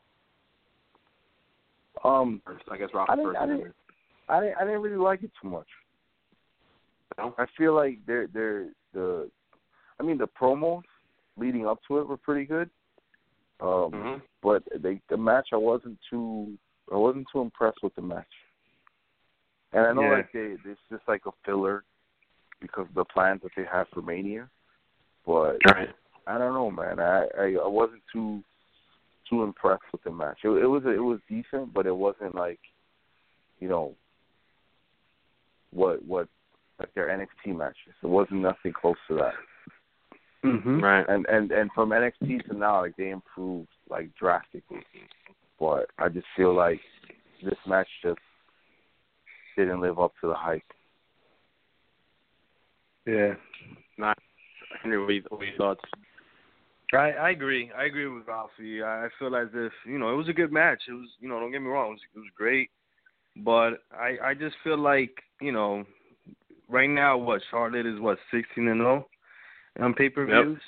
Um First, I guess Rafi I didn't- first. I didn't- I didn't I didn't really like it too much. No? I feel like they're they're the I mean the promos leading up to it were pretty good. Um hmm but they the match I wasn't too I wasn't too impressed with the match. And I know Yeah. like they it's just like a filler because of the plans that they have for Mania. But All right. I don't know, man. I, I I wasn't too too impressed with the match. It, it was it was decent, but it wasn't like, you know, what what like their NXT matches. It wasn't nothing close to that. Mm-hmm. Right. And and and from NXT to now, like they improved like drastically. But I just feel like this match just didn't live up to the hype. Yeah. Henry, what are your- what are your thoughts? I I agree. I agree with Ralphie. I feel as if you know it was a good match. It was you know don't get me wrong, it was, it was great, but I I just feel like you know right now what Charlotte is what sixteen and zero on pay per views,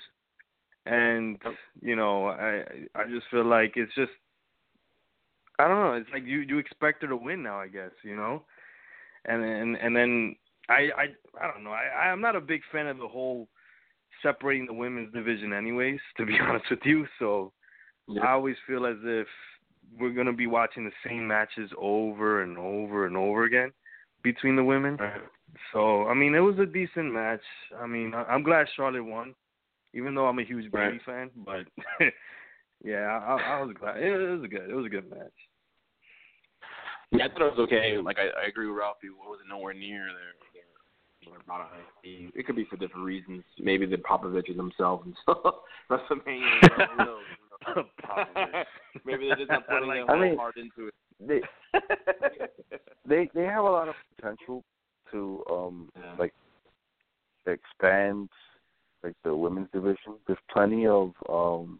yep. and you know I I just feel like it's just I don't know. It's like you you expect her to win now. I guess you know, and and and then I I I don't know. I I'm not a big fan of the whole separating the women's division, anyways. To be [laughs] honest with you, so yeah. I always feel as if we're gonna be watching the same matches over and over and over again between the women. Right. So I mean, it was a decent match. I mean, I'm glad Charlotte won, even though I'm a huge right. fan. But [laughs] yeah, I, I was glad. It, it was a good. It was a good match. Yeah, I thought it was okay. Like I, I agree with Ralphie. It wasn't nowhere near there it could be for different reasons. Maybe the Popovich themselves and [laughs] stuff. WrestleMania. [laughs] Maybe they're just not putting like, their whole heart into it. They, they they have a lot of potential to um yeah. like expand like the women's division. There's plenty of um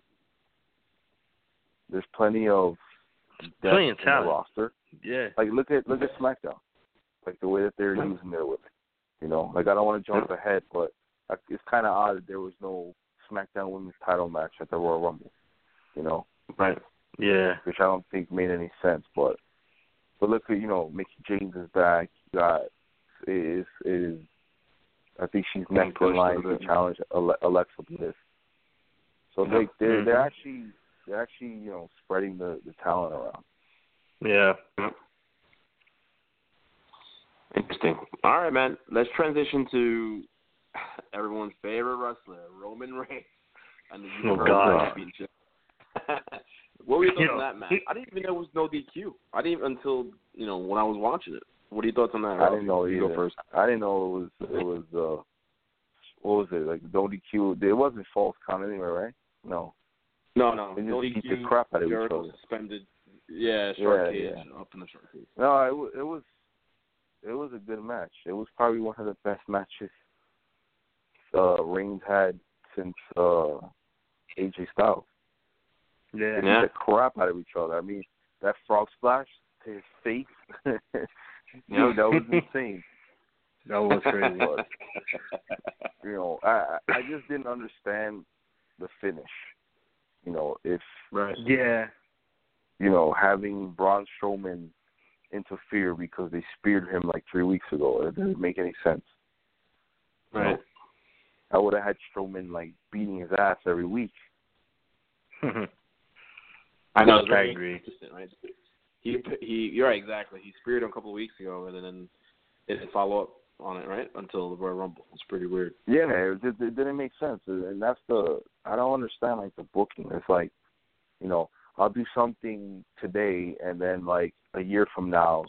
there's plenty of depth in the roster. Yeah. Like look at look at SmackDown. Like the way that they're using their women. You know, like I don't want to jump ahead, but it's kind of odd that there was no SmackDown Women's Title match at the Royal Rumble. You know, right? Yeah, which I don't think made any sense. But but look at you know Mickie James is back. You got is is I think she's next in line to challenge Alexa Bliss. So they they're, mm-hmm. they're actually they're actually you know spreading the the talent around. Yeah. Interesting. All right, man. Let's transition to everyone's favorite wrestler, Roman Reigns, and the oh, Universal oh, Championship. what were your thoughts you know, on that match? I didn't even know it was no DQ. I didn't until you know when I was watching it. What are your thoughts on that? I didn't know either. Go first. I didn't know it was it was uh what was it like no DQ? It wasn't false count anyway, right? No. No, no. They just no beat DQ, the crap out of each other. Suspended. Yeah, short yeah, cage yeah. up in the short cage. No, it, it was it was a good match. It was probably one of the best matches uh Reigns had since uh AJ Styles. Yeah. They yeah. the crap out of each other. I mean, that frog splash to his face, [laughs] you know, that was insane. [laughs] That was crazy. but, you know, I I just didn't understand the finish. You know, if right. yeah, you know, having Braun Strowman interfere because they speared him like three weeks ago. It doesn't mm-hmm. make any sense. Right. You know, I would have had Strowman like beating his ass every week. [laughs] I know. I agree. Right? He he. You're right. Exactly. He speared him a couple of weeks ago, and then it didn't follow up on it. Right until the Royal Rumble. It's pretty weird. Yeah, it, it, it didn't make sense, and that's the. I don't understand like the booking. It's like, you know, I'll do something today, and then like a year from now,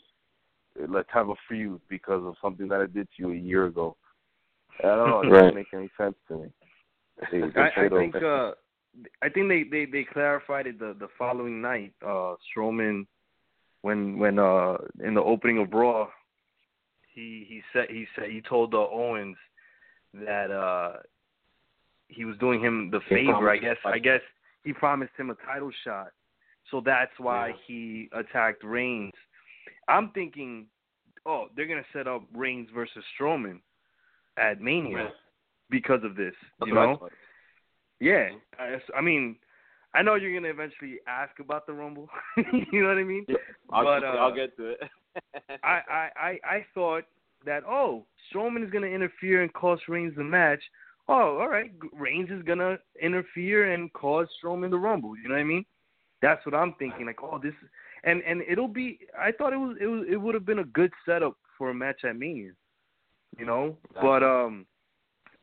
let's have a feud because of something that I did to you a year ago. I don't know. It doesn't right. make any sense to me. They, they I, I think uh, I think they, they they clarified it the the following night. Uh, Strowman, when when uh in the opening of Raw, he he said he said he told uh, Owens that uh he was doing him the favor. I guess I guess he promised him a title shot. So that's why yeah. he attacked Reigns. I'm thinking, oh, they're gonna set up Reigns versus Strowman at Mania yeah. because of this. That's you know? Yeah, I, I mean, I know you're gonna eventually ask about the Rumble. [laughs] you know what I mean? Yeah, I'll, but, uh, I'll get to it. [laughs] I, I, I I thought that oh, Strowman is gonna interfere and cost Reigns the match oh, all right, Reigns is gonna interfere and cause Strowman the Rumble. You know what I mean? That's what I'm thinking. Like, oh, this, and and it'll be. I thought it was it was it would have been a good setup for a match at Mania. You know, but um,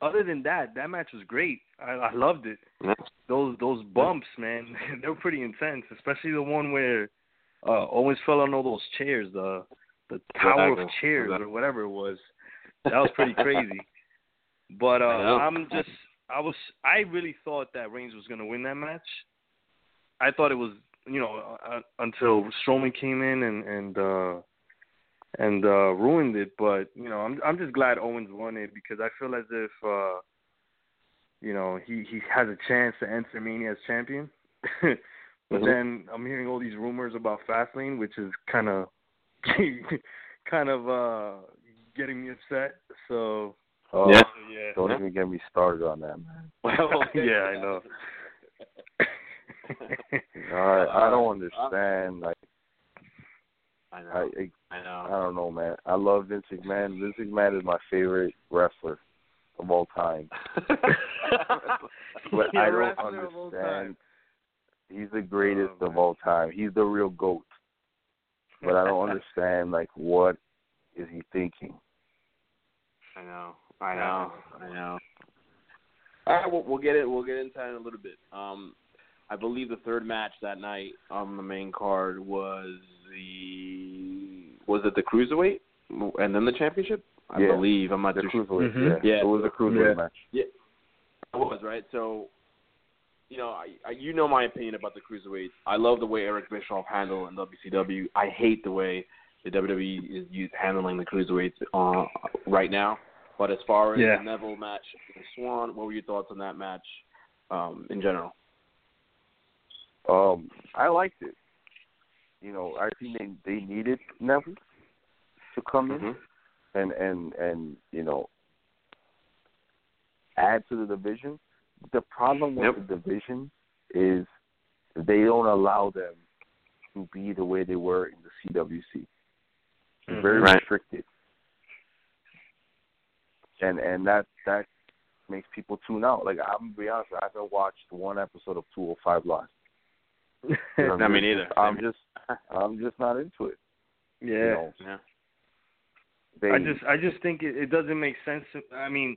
other than that, that match was great. I, I loved it. Those those bumps, man, [laughs] they're pretty intense. Especially the one where uh Owens fell on all those chairs, the the tower of chairs or whatever it was. That was pretty crazy. But uh, I'm just I was I really thought that Reigns was gonna win that match. I thought it was you know uh, until Strowman came in and and uh and uh ruined it. But you know I'm I'm just glad Owens won it because I feel as if uh you know, he he has a chance to enter Mania as champion. [laughs] but Mhm. then I'm hearing all these rumors about Fastlane, which is kind of [laughs] kind of uh getting me upset. So Oh, Yeah. yeah, Don't even get me started on that, man. [laughs] Well, yeah, I know. [laughs] I I don't understand. Like I I know. I, I I know. don't know, man. I love Vince McMahon. Vince McMahon is my favorite wrestler of all time. [laughs] But I don't wrestler of all understand. He's the greatest Oh, of all time. He's the real goat. But I don't understand like what is he thinking? I know. I know. I know. All right, we'll, we'll get it. We'll get into that in a little bit. Um, I believe the third match that night on the main card was the was it the cruiserweight and then the championship? I Yeah. believe. I'm not The too sure. cruiserweight. Mhm. Yeah. Yeah. It was a cruiserweight Yeah. match. It was right. So, you know, I, I you know my opinion about the cruiserweights. I love the way Eric Bischoff handled in WCW. I hate the way the WWE is used handling the cruiserweights uh, right now. But as far as Yeah. the Neville match and Swann, what were your thoughts on that match um, in general? Um, I liked it. You know, I think they they needed Neville to come in Mhm. and and and you know add to the division. The problem with Yep. the division is they don't allow them to be the way they were in the CWC. They're very Right. restricted, and and that that makes people tune out. Like I'm gonna be honest, I haven't watched one episode of 205 Live. [laughs] I mean, just- neither. I'm just I'm just not into it. yeah. You know, Yeah. they, I just I just think it, it doesn't make sense. To, I mean,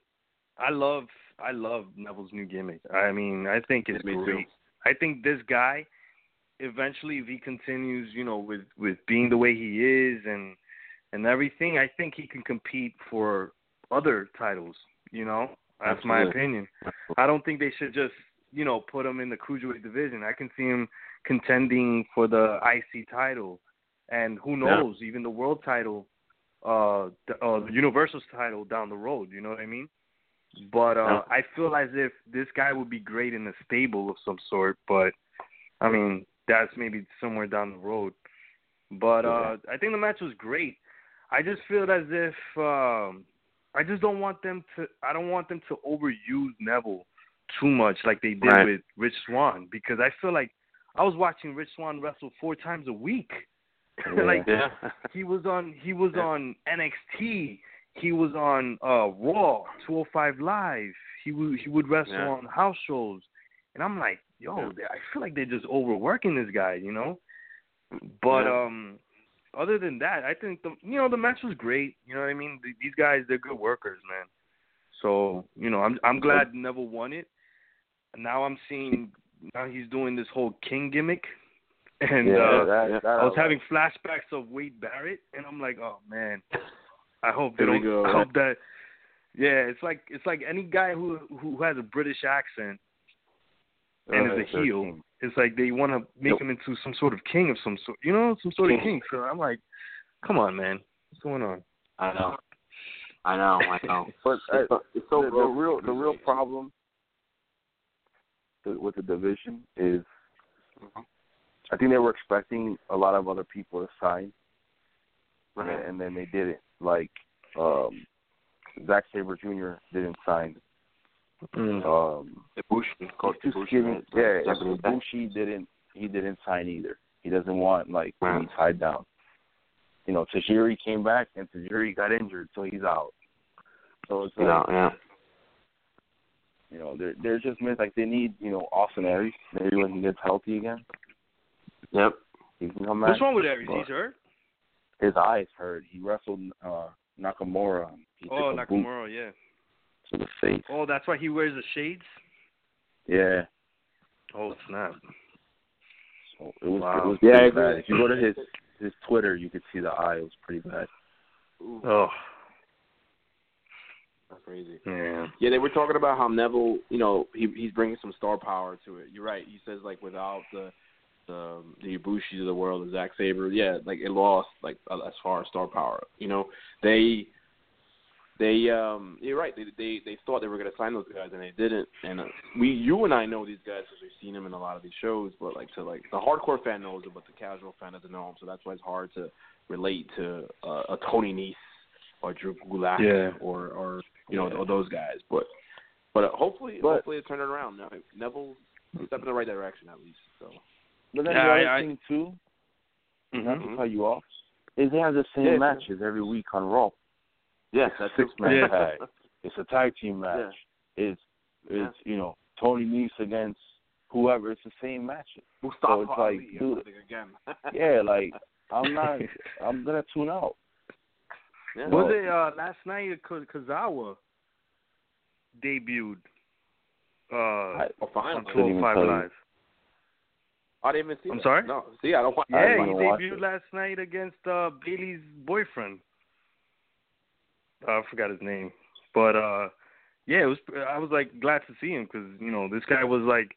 I love I love Neville's new gimmick. I mean, I think it's Me too. great. I think this guy eventually if he continues, you know, with with being the way he is and and everything, I think he can compete for other titles, you know? That's my opinion. I don't think they should just, you know, put him in the cruiserweight division. I can see him contending for the IC title and who Yeah. knows, even the world title uh the, uh the universal title down the road, you know what I mean? But uh Yeah. I feel as if this guy would be great in a stable of some sort, but I mean, that's maybe somewhere down the road. But uh I think the match was great. I just feel as if um I just don't want them to I don't want them to overuse Neville too much like they did Right. with Rich Swann because I feel like I was watching Rich Swann wrestle four times a week. [laughs] like Yeah. he was on he was Yeah. on NXT. He was on uh Raw, 205 Live. He would he would wrestle Yeah. on house shows, and I'm like, yo, Yeah. I feel like they're just overworking this guy, you know. But Yeah. um, other than that, I think the you know the match was great. You know what I mean? Th- These guys, they're good workers, man. So you know, I'm I'm glad Neville won it. And now I'm seeing now he's doing this whole King gimmick, [laughs] and yeah, uh, that, that I was having flashbacks of Wade Barrett, and I'm like, oh man, I hope they don't. go, I hope that. Yeah, it's like it's like any guy who who has a British accent and uh, is a heel. 13. It's like they want to make Yep. him into some sort of king of some sort, you know, some sort of King. king. So I'm like, come on, man, what's going on? I know. I know. I know. [laughs] But uh, It's so, it's so the, the real the real problem with the division is I think they were expecting a lot of other people to sign, Right. and, and then they didn't. Like um, Zack Sabre Jr. didn't sign. Um, Ibushi, Kota Ibushi, skinny. Yeah, Japanese. Ibushi didn't. He didn't sign either. He doesn't want like Right. to be tied down. You know, Tajiri came back and Tajiri got injured, so he's out. So it's like, Yeah, yeah. you know, they're they're just meant like they need, you know, Austin Aries. Maybe when he gets healthy again, Yep. he can come back. What's wrong with Aries? But He's hurt. His eyes hurt. He wrestled uh Nakamura. He Oh, took a boot Nakamura, yeah. To the face. Oh, that's why he wears the shades. Yeah. Oh snap! So it was Wow. it was Yeah, pretty agree. bad. If you go to his his Twitter, you could see the eye. It was pretty bad. Oh, That's crazy. yeah. Yeah, they were talking about how Neville, you know, he he's bringing some star power to it. You're right. He says like without the the the Ibushi of the world, and Zack Sabre, yeah, like it lost like as far as star power. You know, they they um you're right. They they they thought they were going to sign those guys and they didn't. And uh, we you and I know these guys because we've seen them in a lot of these shows. But like to like the hardcore fan knows them, but the casual fan doesn't know them. So that's why it's hard to relate to uh, a Tony Nese or Drew Gulak Yeah. or or you know or those guys. But but uh, hopefully But- hopefully it turned it around. Now Neville step in the right direction at least. So But then Yeah, the other I- I- thing too, not Mhm. to cut you off, is they have the same Yeah. matches every week on Raw. Yes, It's a that's six man Yeah. tag. It's a tag team match. It's it's you know Tony Nese against whoever. It's the same matches. Mustafa So it's like, Ali dude- again. [laughs] Yeah, like I'm not. I'm gonna tune out. yeah. Was it uh, last night? Kazawa debuted uh, I, Oh, on couldn't 205. Live. I didn't even see. I'm that. sorry? No, see, I don't. wa- I I Yeah, didn't he debuted last night against uh, Bailey's boyfriend. I forgot his name, but uh, yeah, it was. I was like glad to see him because you know this guy was like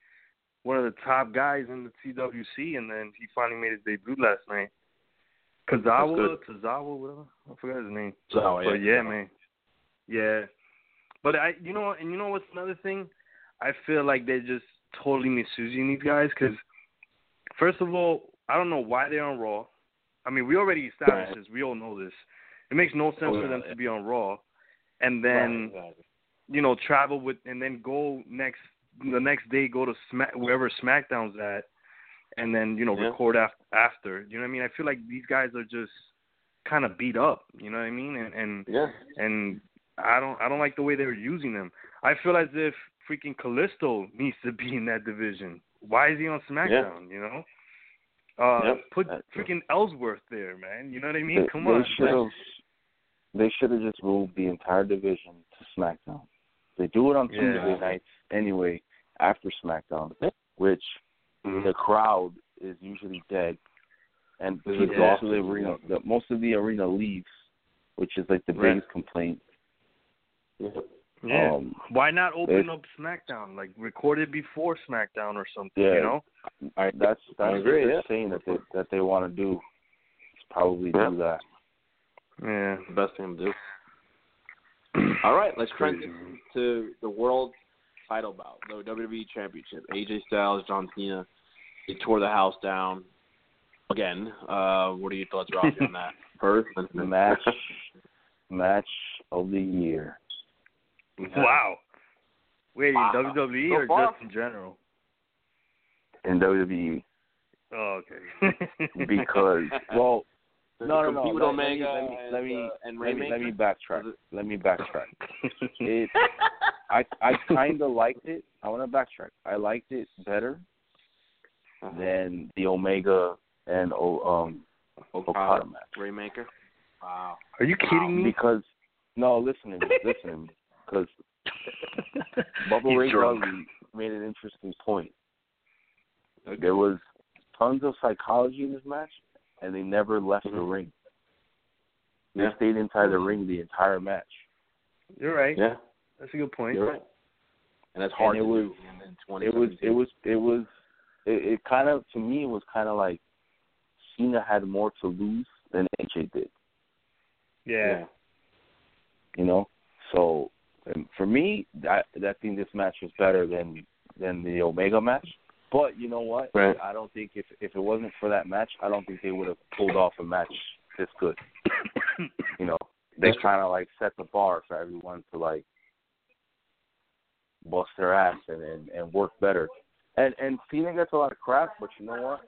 one of the top guys in the TWC, and then he finally made his debut last night. Kazawa, good. Tazawa, whatever. I forgot his name. So But yeah, man. Yeah. But I, you know, and you know what's another thing? I feel like they're just totally misusing these guys because, first of all, I don't know why they're on Raw. I mean, we already established this. We all know this. It makes no sense Oh, for them yeah. to be on Raw, and then Right, exactly. you know travel with and then go next the next day go to Smack wherever SmackDown's at, and then you know Yeah. record after after. You know what I mean? I feel like these guys are just kind of beat up. You know what I mean? And and yeah. and I don't I don't like the way they're using them. I feel as if freaking Kalisto needs to be in that division. Why is he on SmackDown? You know, uh, Yep. put freaking Ellsworth there, man. You know what I mean? Come they on. should have. They should have just moved the entire division to SmackDown. They do it on Yeah. Tuesday nights anyway after SmackDown, which Mhm. the crowd is usually dead, and It's people exhausted, the arena. The, most of the arena leaves, which is like the Right. biggest complaint. yeah. Um, Why not open it- up SmackDown? Like record it before SmackDown or something. Yeah. You know? I, that's that's agree, what they're yeah. saying that they that they want to do. Is probably Yeah. do that. Yeah. the best thing to do. [clears throat] All right, let's Crazy. transition to the world title bout, the WWE Championship. AJ Styles, John Cena, they tore the house down again. Uh, what are your thoughts, Robbie, on that? [laughs] First, Match match of the year. Wow. Wait, Wow. WWE So or far- just in general? in WWE Oh, okay. because [laughs] well Does no no no. compete with let, Omega let me and, let me uh, and let me, let me backtrack. Does let me backtrack. [laughs] It I I kind of liked it. I want to backtrack. I liked it better Uh-huh. than the Omega and O um Okada match. Rainmaker. Wow. Are you kidding me? because no listen to me listen to me. Because [laughs] Bubba Ray drunk. Dudley made an interesting point. There was tons of psychology in this match and they never left the Mhm. ring they Yeah. stayed inside the ring the entire match You're right. Yeah, That's a good point. you're right. And that's hard And it to was- do in, in it was it was it was it, it kind of to me it was kind of like Cena had more to lose than AJ did, Yeah. you know. So and for me, I I think this match was better than than the Omega match. But you know what? Right. I don't think if if it wasn't for that match, I don't think they would have pulled off a match this good. [coughs] You know, they kind of like set the bar for everyone to like bust their ass and and, and work better. And and Cena gets a lot of crap, but you know what?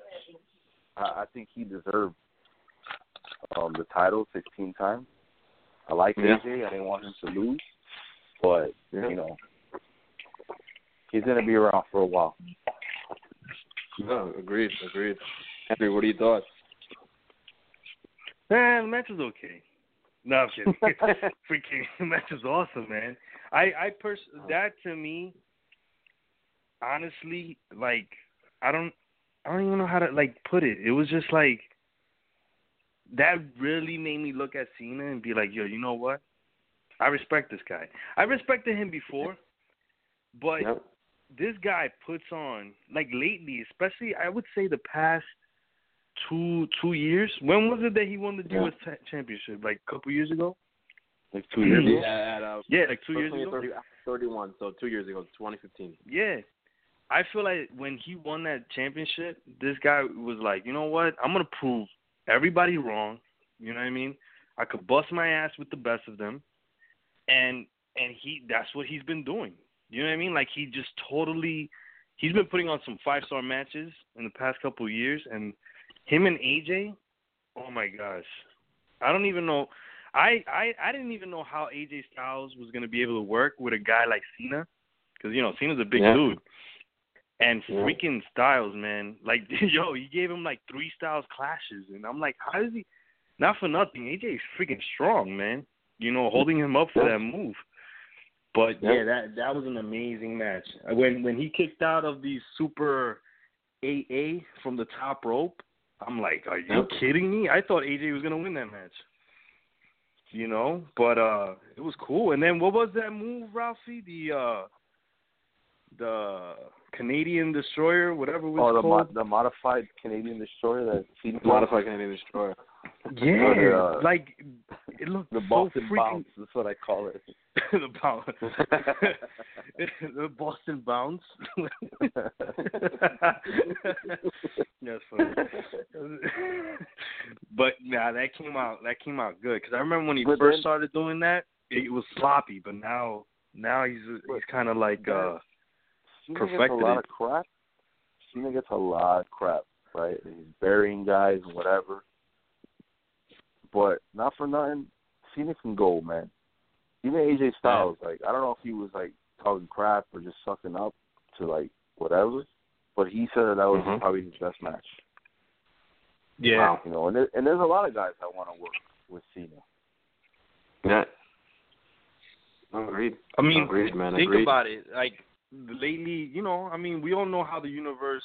I, I think he deserved um the title 16 times. I like Yeah. AJ. I didn't want him to lose, but Yeah. you know, he's gonna be around for a while. No, agreed, agreed. Henry, what are your thoughts? Man, the match was okay. No, I'm kidding. [laughs] [laughs] Freaking the match was awesome, man. I I pers oh. that to me, honestly, like I don't I don't even know how to like put it. It was just like that really made me look at Cena and be like, yo, you know what? I respect this guy. I respected him before, but Yep. This guy puts on like lately, especially I would say the past two two years. When was it that he won the Yeah. U.S. cha- championship? Like a couple years ago. Like two years ago. Yeah, at, uh, Yeah, like two years ago. 30, 31, so two years ago, 2015. Yeah. I feel like when he won that championship, this guy was like, you know what? I'm gonna prove everybody wrong. You know what I mean? I could bust my ass with the best of them, and and he that's what he's been doing. You know what I mean? Like he just totally, he's been putting on some five star matches in the past couple of years, and him and AJ, oh my gosh, I don't even know. I I I didn't even know how AJ Styles was gonna be able to work with a guy like Cena, because you know Cena's a big Yeah. dude. And Yeah. freaking Styles, man, like [laughs] yo, he gave him like three Styles clashes, and I'm like, how does he? Not for nothing, AJ is freaking strong, man. You know, holding him up for that move. But Yeah. that that was an amazing match. When when he kicked out of the super AA from the top rope, I'm like, are you kidding me? I thought AJ was gonna win that match. You know, but uh, it was cool. And then what was that move, Ralphie? The uh, the Canadian Destroyer, whatever it was Oh, the mo- called. the modified Canadian destroyer that Modified Canadian Destroyer. Yeah, uh, like it looked the so Boston freaking bounce. That's what I call it. [laughs] the bounce. [laughs] the Boston bounce. [laughs] That's funny. but nah, that came out. That came out good because I remember when he But first then- started doing that, it was sloppy. But now, now he's he's kind of like uh, Cena gets a lot it. of crap. Cena gets a lot of crap, right? He's burying guys and whatever. But not for nothing, Cena can go, man. Even AJ Styles, like I don't know if he was like talking crap or just sucking up to like whatever, but he said that, that was Mhm. probably his best match. yeah. Wow. You know, and there, and there's a lot of guys that want to work with Cena. Yeah. Agreed. I mean, agreed, man. think agreed. about it. Like lately, you know, I mean, we all know how the universe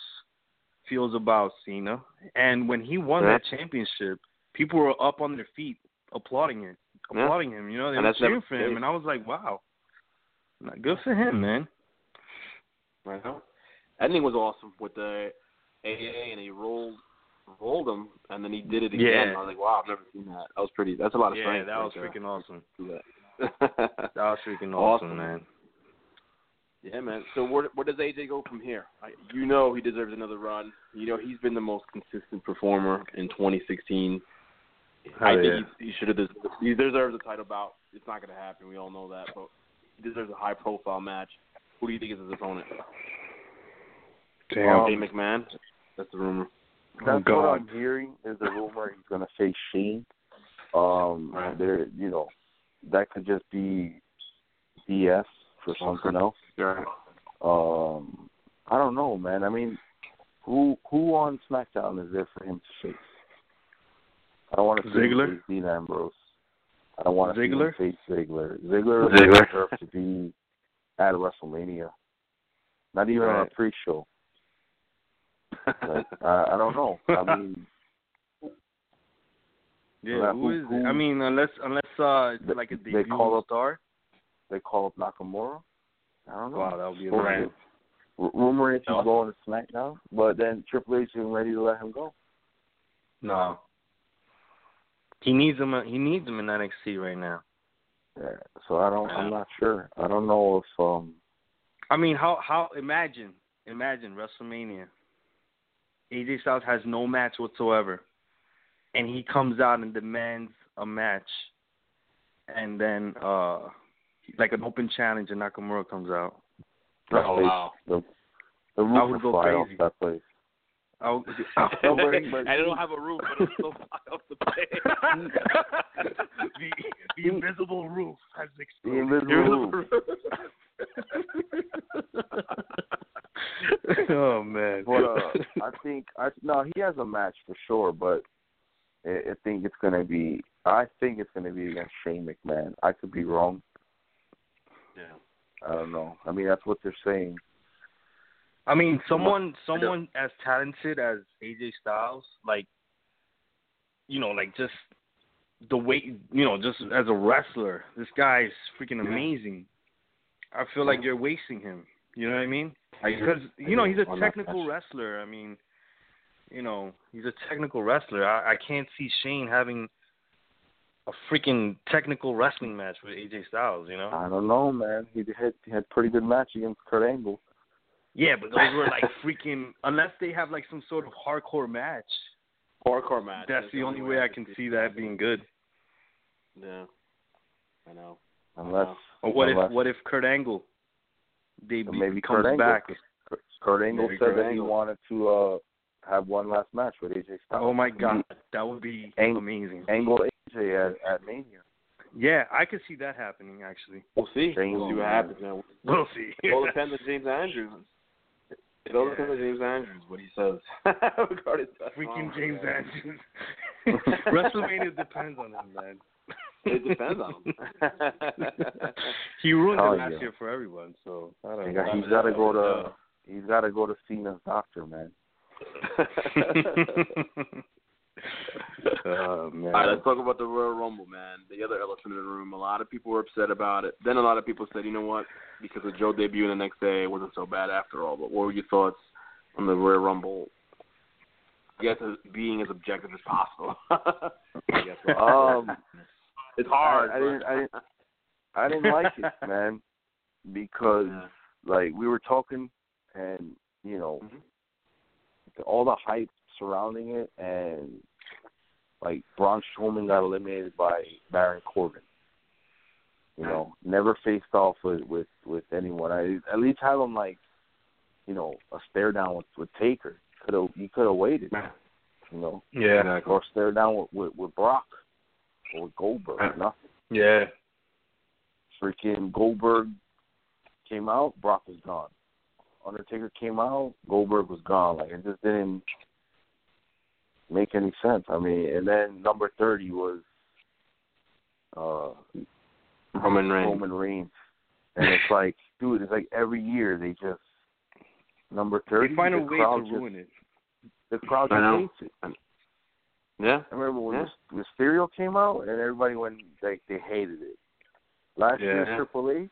feels about Cena, and when he won Yeah. that championship, people were up on their feet applauding him, Yeah. applauding him. You know, they And were never cheering for him, and I was like, wow, not good for him, man. Right now. Ending was awesome with the AA and he rolled rolled him and then he did it again. Yeah. I was like, wow, I've never seen that. That was pretty. That's a lot of fun. Yeah, strength. that was right freaking awesome. [laughs] That was freaking awesome, Awesome. man. yeah, man. So where where does AJ go from here? I, you know he deserves another run. You know he's been the most consistent performer in 2016. I Hell think yeah. he, he should have. Des- he deserves a title bout. It's not going to happen. We all know that, but he deserves a high profile match. Who do you think is his opponent? Damn. Shane McMahon. That's the rumor. Oh, That's what I'm hearing is the rumor he's going to face Shane. Um, Right. there, you know, that could just be BS for something else. Sure. Um, I don't know, man. I mean, who who on SmackDown is there for him to face? I don't want to see Ziggler? face Dean Ambrose. I don't want to see him Ziggler? face Ziggler. Ziggler Ziggler. deserves to be at WrestleMania. Not even on a pre-show. [laughs] Like, I, I don't know. I [laughs] mean, Yeah, Now, who who- is it? who- I mean, unless unless uh, it's They- like a debut they debut call up- star. they call up Nakamura. I don't know. Wow, that would be Or- amazing. R- rumor is he's going to SmackDown, but then Triple H isn't ready to let him go. No. He needs him. He needs him in NXT right now. Yeah, so I don't. I'm not sure. I don't know if um. I mean, how how imagine imagine WrestleMania. AJ Styles has no match whatsoever, and he comes out and demands a match, and then uh, like an open challenge, and Nakamura comes out. that Oh, wow. The, the roof would would go fly off crazy. that place. I'll, [laughs] No, but- but- I don't have a roof, but it's still fly off the [laughs] place. [laughs] the, the invisible roof has The exploded. invisible roof. oh man. But uh, I think I no, he has a match for sure, but I, I think it's gonna be. I think it's gonna be against Shane McMahon. I could be wrong. yeah. I don't know. I mean, that's what they're saying. I mean, someone someone as talented as AJ Styles, like you know, like just the way you know, just as a wrestler, this guy is freaking amazing. I feel like you're wasting him. You know what I mean? Because you know he's a technical wrestler. I mean, you know he's a technical wrestler. I, I can't see Shane having a freaking technical wrestling match with AJ Styles. You know. I don't know, man. He had he had pretty good match against Kurt Angle. Yeah, but those were like [laughs] freaking. Unless they have like some sort of hardcore match. Hardcore match. That's the only way I can see that being good. Yeah. I know. Unless Or what unless, if what if Kurt Angle debut maybe comes Kurt Angle, back? 'cause Kurt, Kurt Angle Maybe said Kurt that he wanted to uh have one last match with AJ Styles. Oh my god, that would be Ang- amazing. Angle AJ at, at Mania. Yeah, I could see that happening actually. We'll see. James- We'll see what happens now. We'll see. It all depends on James Andrews. It all depends on James Andrews what he says [laughs] regarding. Freaking James man. Andrews. [laughs] WrestleMania depends on him, man. It depends on him. [laughs] he ruined Oh, it last yeah. year for everyone, so I don't know. he's got to go to he's got to go to Cena's doctor, man. Oh man. [laughs] All right, let's talk about the Royal Rumble, man. The other elephant in the room. A lot of people were upset about it. Then a lot of people said, you know what? Because of Joe debuting the next day, it wasn't so bad after all. But what were your thoughts on the Royal Rumble? I guess being as objective as possible. [laughs] Um, [laughs] it's hard. I, I didn't, I didn't, I didn't like it, man, because Yeah. like we were talking, and you know, Mhm. all the hype surrounding it, and like Braun Strowman got eliminated by Baron Corbin. You know, never faced off with with with anyone. I at least have him like, you know, a stare down with with Taker. Could have you could have waited. You know, yeah, or stare down with with, with Brock or with Goldberg. Right. Nothing. yeah. Freaking Goldberg came out, Brock was gone. Undertaker came out, Goldberg was gone. Like it just didn't make any sense. I mean, and then number thirty was uh Roman Reigns. Roman Reigns, and it's like, dude, it's like every year they just number thirty. They find a the way crowd to just, ruin it. The crowd just hates it. Yeah. I remember when Yeah. Mysterio came out, and everybody went like they hated it. Last year, Yeah. Triple H,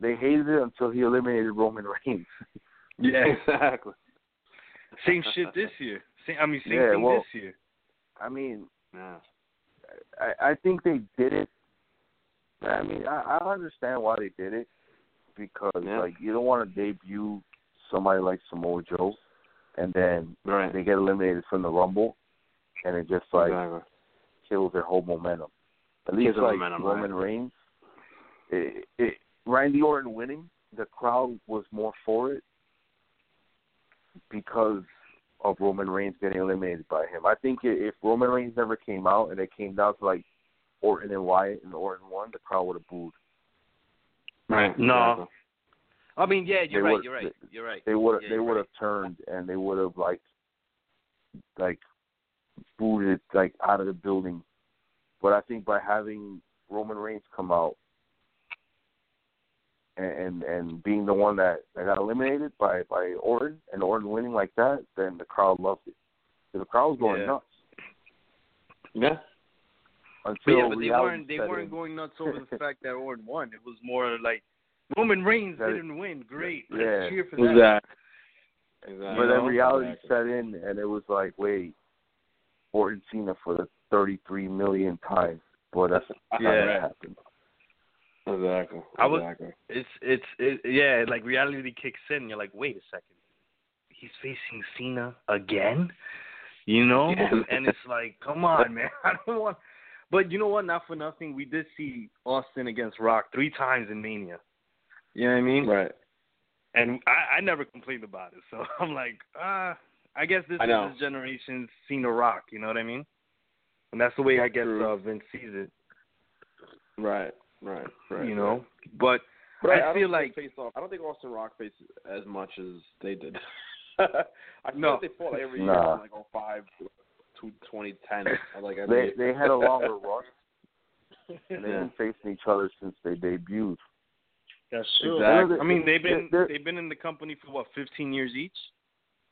they hated it until he eliminated Roman [laughs] Reigns. Yeah. Exactly. Same shit this year. Same, I mean, same Yeah, thing well- this year. I mean, Yeah. I, I think they did it. I mean, I, I understand why they did it because Yeah. like you don't want to debut somebody like Samoa Joe, and then Right. they get eliminated from the Rumble, and it just like exactly. kills their whole momentum. At least Kills like momentum, Roman Reigns, it, it, Randy Orton winning, the crowd was more for it because of Roman Reigns getting eliminated by him. I think if Roman Reigns never came out and it came down to like Orton and Wyatt and Orton won, the crowd would have booed. Right. No. I mean, yeah, you're They right. You're right. You're right. They would Yeah, they would right. have turned and they would have like like booed it like out of the building. But I think by having Roman Reigns come out and and, and being the one that, that got eliminated by by Orton and Orton winning like that, then the crowd loved it. So the crowd was going Yeah. nuts Yeah. until But yeah, but they weren't they weren't in. going nuts over the [laughs] fact that Orton won. It was more like Roman Reigns That- didn't win. Great. Yeah. Let's cheer for that. Exactly. Exactly. But then reality Exactly. set in, and it was like, wait, Orton Cena for the 33 million times. Boy, that's not [laughs] Yeah. gonna happen. Exactly. I was- exactly. It's it's it, yeah, like reality kicks in. You're like, wait a second, he's facing Cena again, you know? Yeah. And it's like, come on, man, [laughs] I don't want. But you know what? Not for nothing, we did see Austin against Rock three times in Mania. You know what I mean? Right. And I, I never complained about it, [laughs] so I'm like, ah, I guess this I is this generation's Cena Rock. You know what I mean? And that's the way I guess uh, Vince sees it. Right. Right. Right. you know, but But I I, feel like- they faced off. I don't think Austin Rock faced as much as they did. [laughs] I feel No. like they fought every year Nah. from like 05 to 2010. Like They every they had a longer [laughs] run, and they've Yeah. been facing each other since they debuted. that's true. Exactly. I mean, they've been They're- they've been in the company for what 15 years each.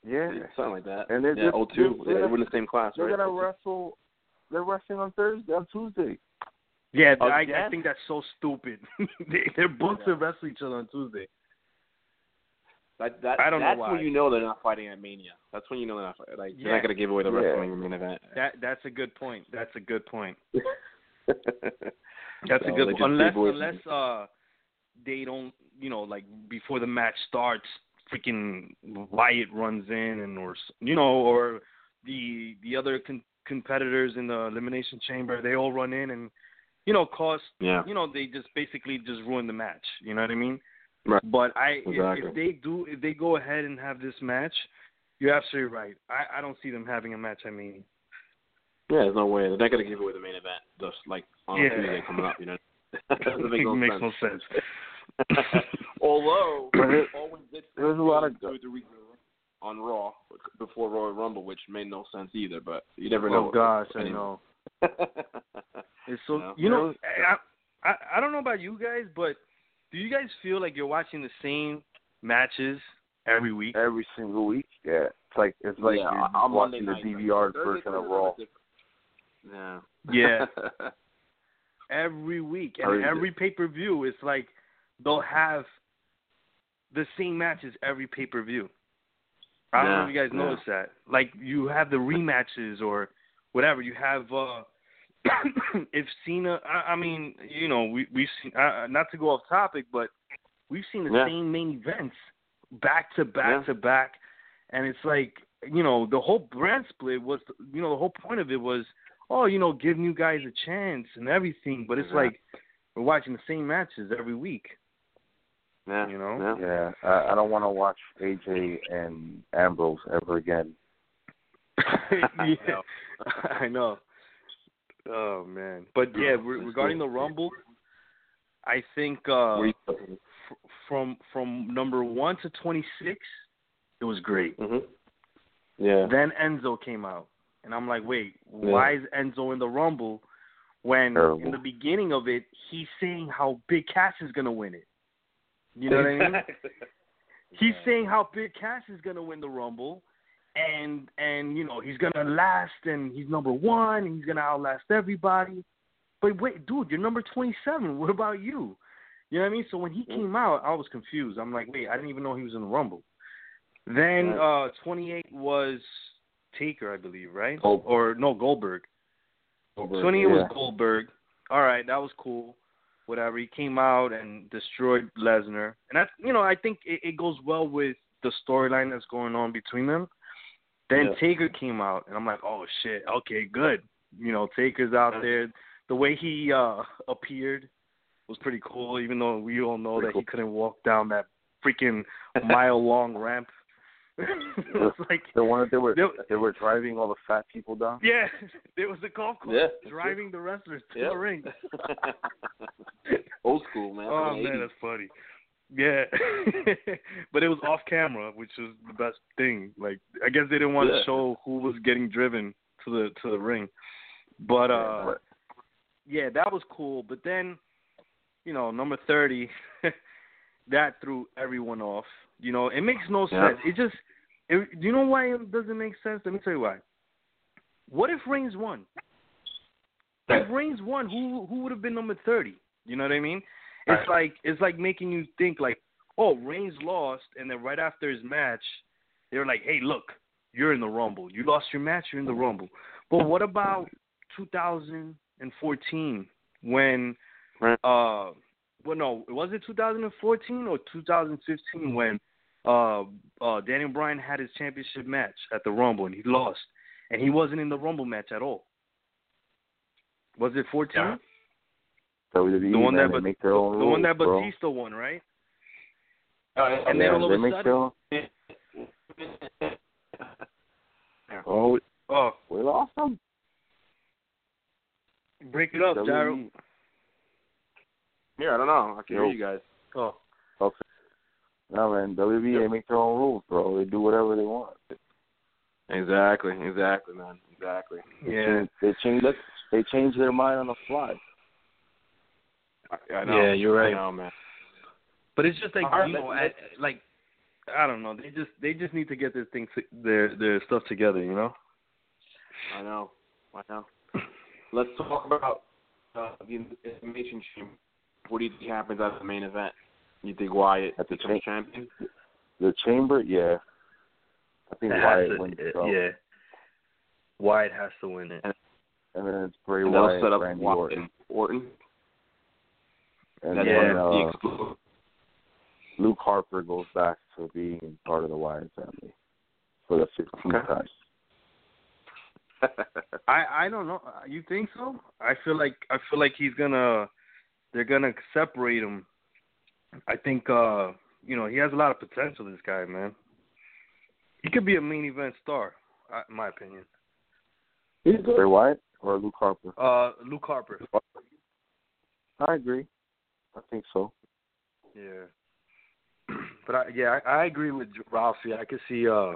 Yeah, something like that. And they're yeah, just- 02. they're- They were in the same class, they're right? gonna oh wrestle. They're wrestling on Thursday, on Tuesday. Yeah, I, I think that's so stupid. [laughs] they they're booked Yeah. to wrestle each other on Tuesday. That, that, I don't know that's why. when you know they're not fighting at Mania. That's when you know they're not fighting. Like they're not gonna give away the Yeah. wrestling main event. That that's a good point. That's a good point. [laughs] That's So, a good one. Unless unless uh they don't you know, like before the match starts, freaking Wyatt runs in and or you know, or the the other con- competitors in the elimination chamber, they all run in and you know, cause Yeah. you know, they just basically just ruin the match. You know what I mean? Right. But I if, Exactly. if they do if they go ahead and have this match, you're absolutely right. I, I don't see them having a match I mean. Yeah, there's no way. They're not going to give away the main event just like on Yeah. Tuesday coming up, you know. [laughs] [laughs] Doesn't make [laughs] no makes sense. no sense. Although [clears throat] But it- Owens did there was a lot of two, on Raw before Royal Rumble, which made no sense either. But you never oh, know. Oh gosh, I Anyway. know. [laughs] It's so No. you know I, I I don't know about you guys, but do you guys feel like you're watching the same matches every week? every single week. Yeah, it's like it's like yeah, you're on Monday watching the night, DVR Thursday, version of Raw. Yeah. Yeah. [laughs] Every week and Every- every pay per view, it's like they'll have the same matches every pay per view. I don't know if you guys yeah. noticed that. Like you have the rematches or whatever. You have uh [clears throat] if Cena. I, I mean, you know, we we've seen. Uh, not to go off topic, but we've seen the Yeah. same main events back to back Yeah. to back, and it's like you know the whole brand split was. You know, the whole point of it was, oh, you know, giving you guys a chance and everything. But it's Exactly. like we're watching the same matches every week. Yeah. You know? Yeah. Yeah, I, I don't want to watch AJ and Ambrose ever again. [laughs] yeah, [laughs] [laughs] I know. Oh man, but yeah, re- regarding the Rumble, I think uh, f- from from number one to twenty six, it was great. Mhm. Yeah. Then Enzo came out, and I'm like, wait, why is Enzo in the Rumble when Terrible. in the beginning of it he's saying how Big Cass is gonna win it? You know what I mean? He's saying how Big Cass is gonna win the Rumble, and and you know he's gonna last, and he's number one, and he's gonna outlast everybody. But wait, dude, you're number twenty seven. [laughs] What about you? You know what I mean? So when he came out, I was confused. I'm like, wait, I didn't even know he was in the Rumble. Then uh 28 was Taker, I believe, right? Or no, Goldberg. Goldberg, 28 yeah. was Goldberg. All right, that was cool. Whatever. He came out and destroyed Lesnar, and that you know I think it, it goes well with the storyline that's going on between them. Then Yeah. Taker came out, and I'm like, oh shit, okay, good. You know, Taker's out there. The way he uh appeared was pretty cool, even though we all know Pretty that cool. he couldn't walk down that freaking [laughs] mile long ramp. [laughs] it was like The one that they were They- they were driving all the fat people down. yeah, [laughs] there was a golf course Yeah. driving the wrestlers to Yeah. the ring. Old school, man. Oh man, 80s. that's funny. Yeah, [laughs] but it was off camera, which was the best thing. Like, I guess they didn't want Yeah. to show who was getting driven to the to the ring. But uh, yeah, that was cool. But then, you know, number thirty, [laughs] that threw everyone off. You know, it makes no Yeah. sense. It just, it, do you know why it doesn't make sense? Let me tell you why. What if Reigns won? If Reigns won, who who would have been number thirty? You know what I mean? It's like it's like making you think like, oh, Reigns lost, and then right after his match, they're like, hey, look, you're in the Rumble. You lost your match, you're in the Rumble. But what about 2014 when, uh, well, no, was it 2014 or 2015 when uh, uh, Daniel Bryan had his championship match at the Rumble and he lost, and he wasn't in the Rumble match at all. Was it 14? Yeah. WWE, The one man, that they Bat- make their own the rules, one that bro. Batista won, right? Oh, And yeah, then all of a sudden- their [laughs] own. Oh, Oh, we lost them. break it up, Daryl. WWE. Here, I don't know. I can hear you guys. Oh, Okay. No man, WWE they make their own rules, bro. They do whatever they want. Exactly, exactly, man, exactly. They yeah. change, they change they change their mind on the fly. I, I know. Yeah, you're right. I know, man. But it's just like All right, you know, I, like I don't know. They just they just need to get their things their their stuff together, you know. I know. I know. Let's talk about uh, the Elimination Chamber. What do you think happens at the main event? You think Wyatt At the becomes cha- champion? The chamber, yeah. I think It has Wyatt to- wins. it- so. yeah. Wyatt has to win it. and then it's Bray and Wyatt, set up Randy Orton. Orton, and That's then uh. Luke Harper goes back to being part of the Wyatt family for the 15th Okay. time. [laughs] I I don't know. You think so? I feel like I feel like he's gonna they're gonna separate him. I think uh you know he has a lot of potential. This guy, man. He could be a main event star, uh, in my opinion. Bray Wyatt or Luke Harper? Uh, Luke Harper. I agree. I think so. Yeah. [clears throat] But I, yeah, I, I agree with Ralphie. I could see uh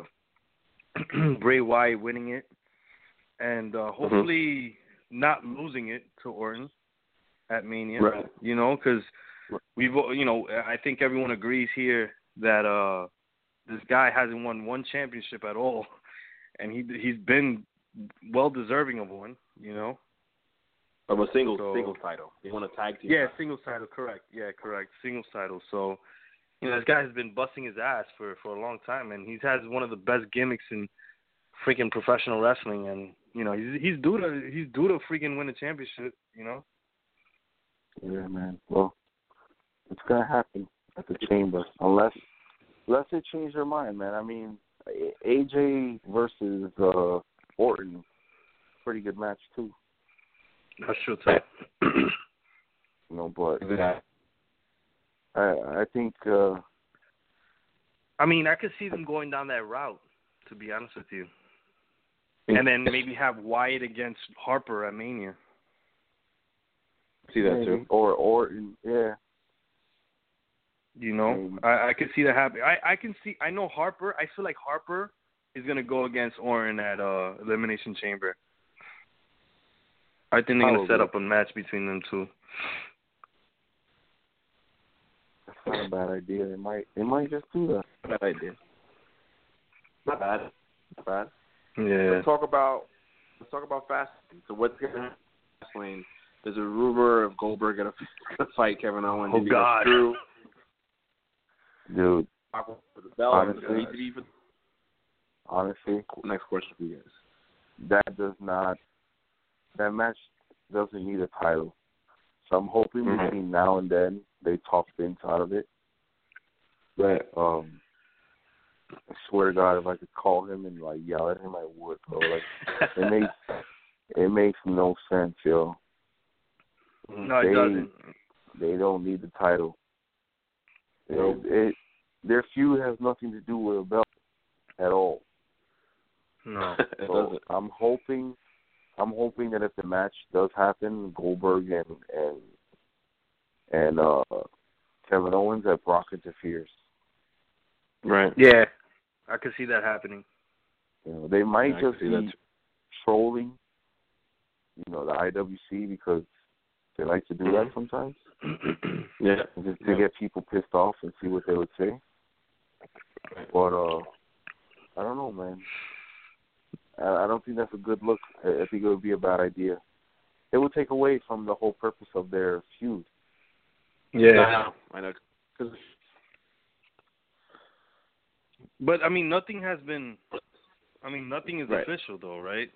[clears throat] Bray Wyatt winning it, and uh hopefully not losing it to Orton at Mania. Right. You know, because we've you know I think everyone agrees here that uh this guy hasn't won one championship at all, [laughs] and he he's been well deserving of one. You know. Of a single So- single title. He won a tag team. Yeah, title. singles title, correct. Yeah, correct. Single title. So, you know, this guy has been busting his ass for for a long time, and he's has one of the best gimmicks in freaking professional wrestling, and you know, he's he's due to he's due to freaking win a championship. You know. Yeah, man. Well, it's gonna happen at the chamber unless unless they change their mind, man. I mean, AJ versus uh Orton, pretty good match too. That's true too. [clears throat] You know, but Yeah. I I think uh I mean, I could see them going down that route. To be honest with you, and then maybe have Wyatt against Harper at Mania. See that maybe, too. or Orton, yeah. You know, Maybe. I, I could see that happen. I I can see. I know Harper. I feel like Harper is gonna go against Orton at uh Elimination Chamber. I think they're gonna set up a match between them two. That's not a bad idea. They might they might just do that. Bad idea. Not bad. Not bad. Yeah. Let's talk about let's talk about Fastlane. So what's gonna happen? There's a rumor of Goldberg gonna, [laughs] gonna fight Kevin Owens. Oh, Is he gonna God. screw Dude, for the belt? Honestly. Does it need to be for honestly, next question for you guys. that does not that match doesn't need a title. So I'm hoping Mhm. between now and then they talk Vince out of it. But Um I swear to God if I could call him and like yell at him I would, bro. Like it [laughs] makes it makes no sense, yo. No, it They- doesn't. They don't need the title. It, Nope. it their feud has nothing to do with a belt at all. No. it So doesn't. I'm hoping, I'm hoping that if the match does happen, Goldberg and and and uh Kevin Owens, that Brock interferes. Right. Yeah, I could see that happening. You know, they might Yeah, I just see that be trolling, you know, the IWC because they like to do that Mhm. sometimes, [clears throat] Yeah. just to Yeah. get people pissed off and see what they would say. But uh, I don't know, man. I, I don't think that's a good look. I, I think it would be a bad idea. It would take away from the whole purpose of their feud. Yeah, I know. I know. 'Cause But I mean, nothing has been. I mean, nothing is Right. official though, right?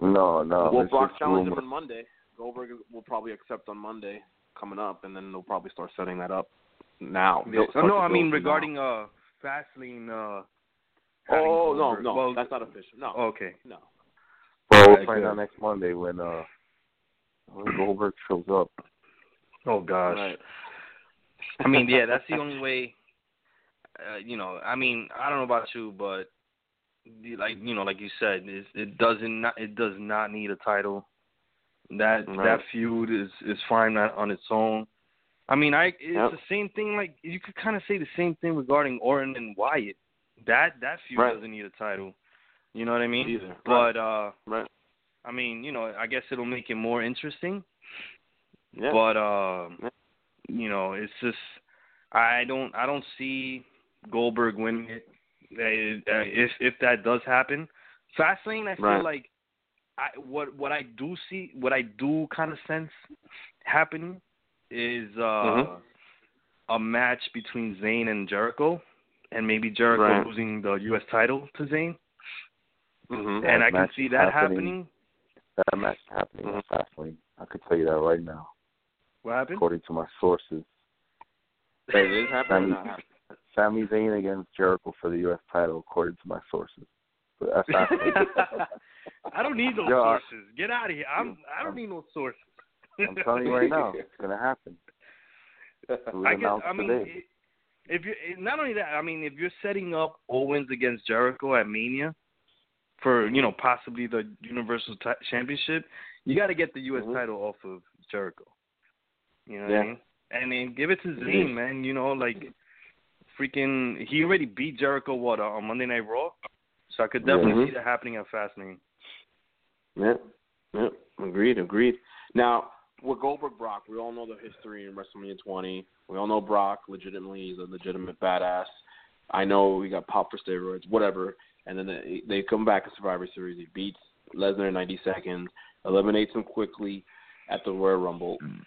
No, no. well, it's Brock just challenged him on Monday. Goldberg will probably accept on Monday coming up, and then they'll probably start setting that up now. Yeah. They'll start no, I mean build from regarding uh Fastlane. Uh, now. having Oh no, no, Well, that's not official. No, okay. no. Well, we'll find out next Monday when uh when Goldberg shows up. Oh gosh. Right. I mean, yeah, that's the [laughs] only way. Uh, you know, I mean, I don't know about you, but like you know, like you said, it, it doesn't not it does not need a title. That Right. that feud is is fine on, on its own. I mean, I it's Yep. the same thing. Like you could kind of say the same thing regarding Orton and Wyatt. That that feud Right. doesn't need a title. You know what I mean? Either. But uh, Right. I mean, you know, I guess it'll make it more interesting. Yeah. But um, Yeah. you know, it's just I don't I don't see Goldberg winning it. Uh, uh, if if that does happen, Fastlane, I feel Right. like I what what I do see, what I do kind of sense happening is uh Mhm. a match between Zayn and Jericho, and maybe Jericho Right. losing the U.S. title to Zayn, hmm and I can see that happening. happening. That match happening mm-hmm. at Fastlane. I could tell you that right now. What happened? According to my sources. It is happening. Sami, Sami Zayn against Jericho for the U.S. title, according to my sources. But that's [laughs] I don't need those Yo, sources. Get out of here. I'm. I don't need no sources. I'm telling you right now, [laughs] it's gonna happen. I guess. I mean, today. If you not only that, I mean, if you're setting up Owens against Jericho at Mania for you know possibly the Universal t- Championship, you got to get the U.S. Mm-hmm. title off of Jericho. You know yeah. what I mean? And then give it to Zayn, man. You know, like freaking, he already beat Jericho what on Monday Night Raw, so I could definitely mm-hmm. see that happening at Fastlane. Yeah, yeah, agreed, agreed. Now with Goldberg Brock, we all know the history in WrestleMania 20. We all know Brock legitimately he's a legitimate badass. I know he got popped for steroids, whatever. And then they, they come back in Survivor Series. He beats Lesnar in 90 seconds, eliminates him quickly at the Royal Rumble. Mm.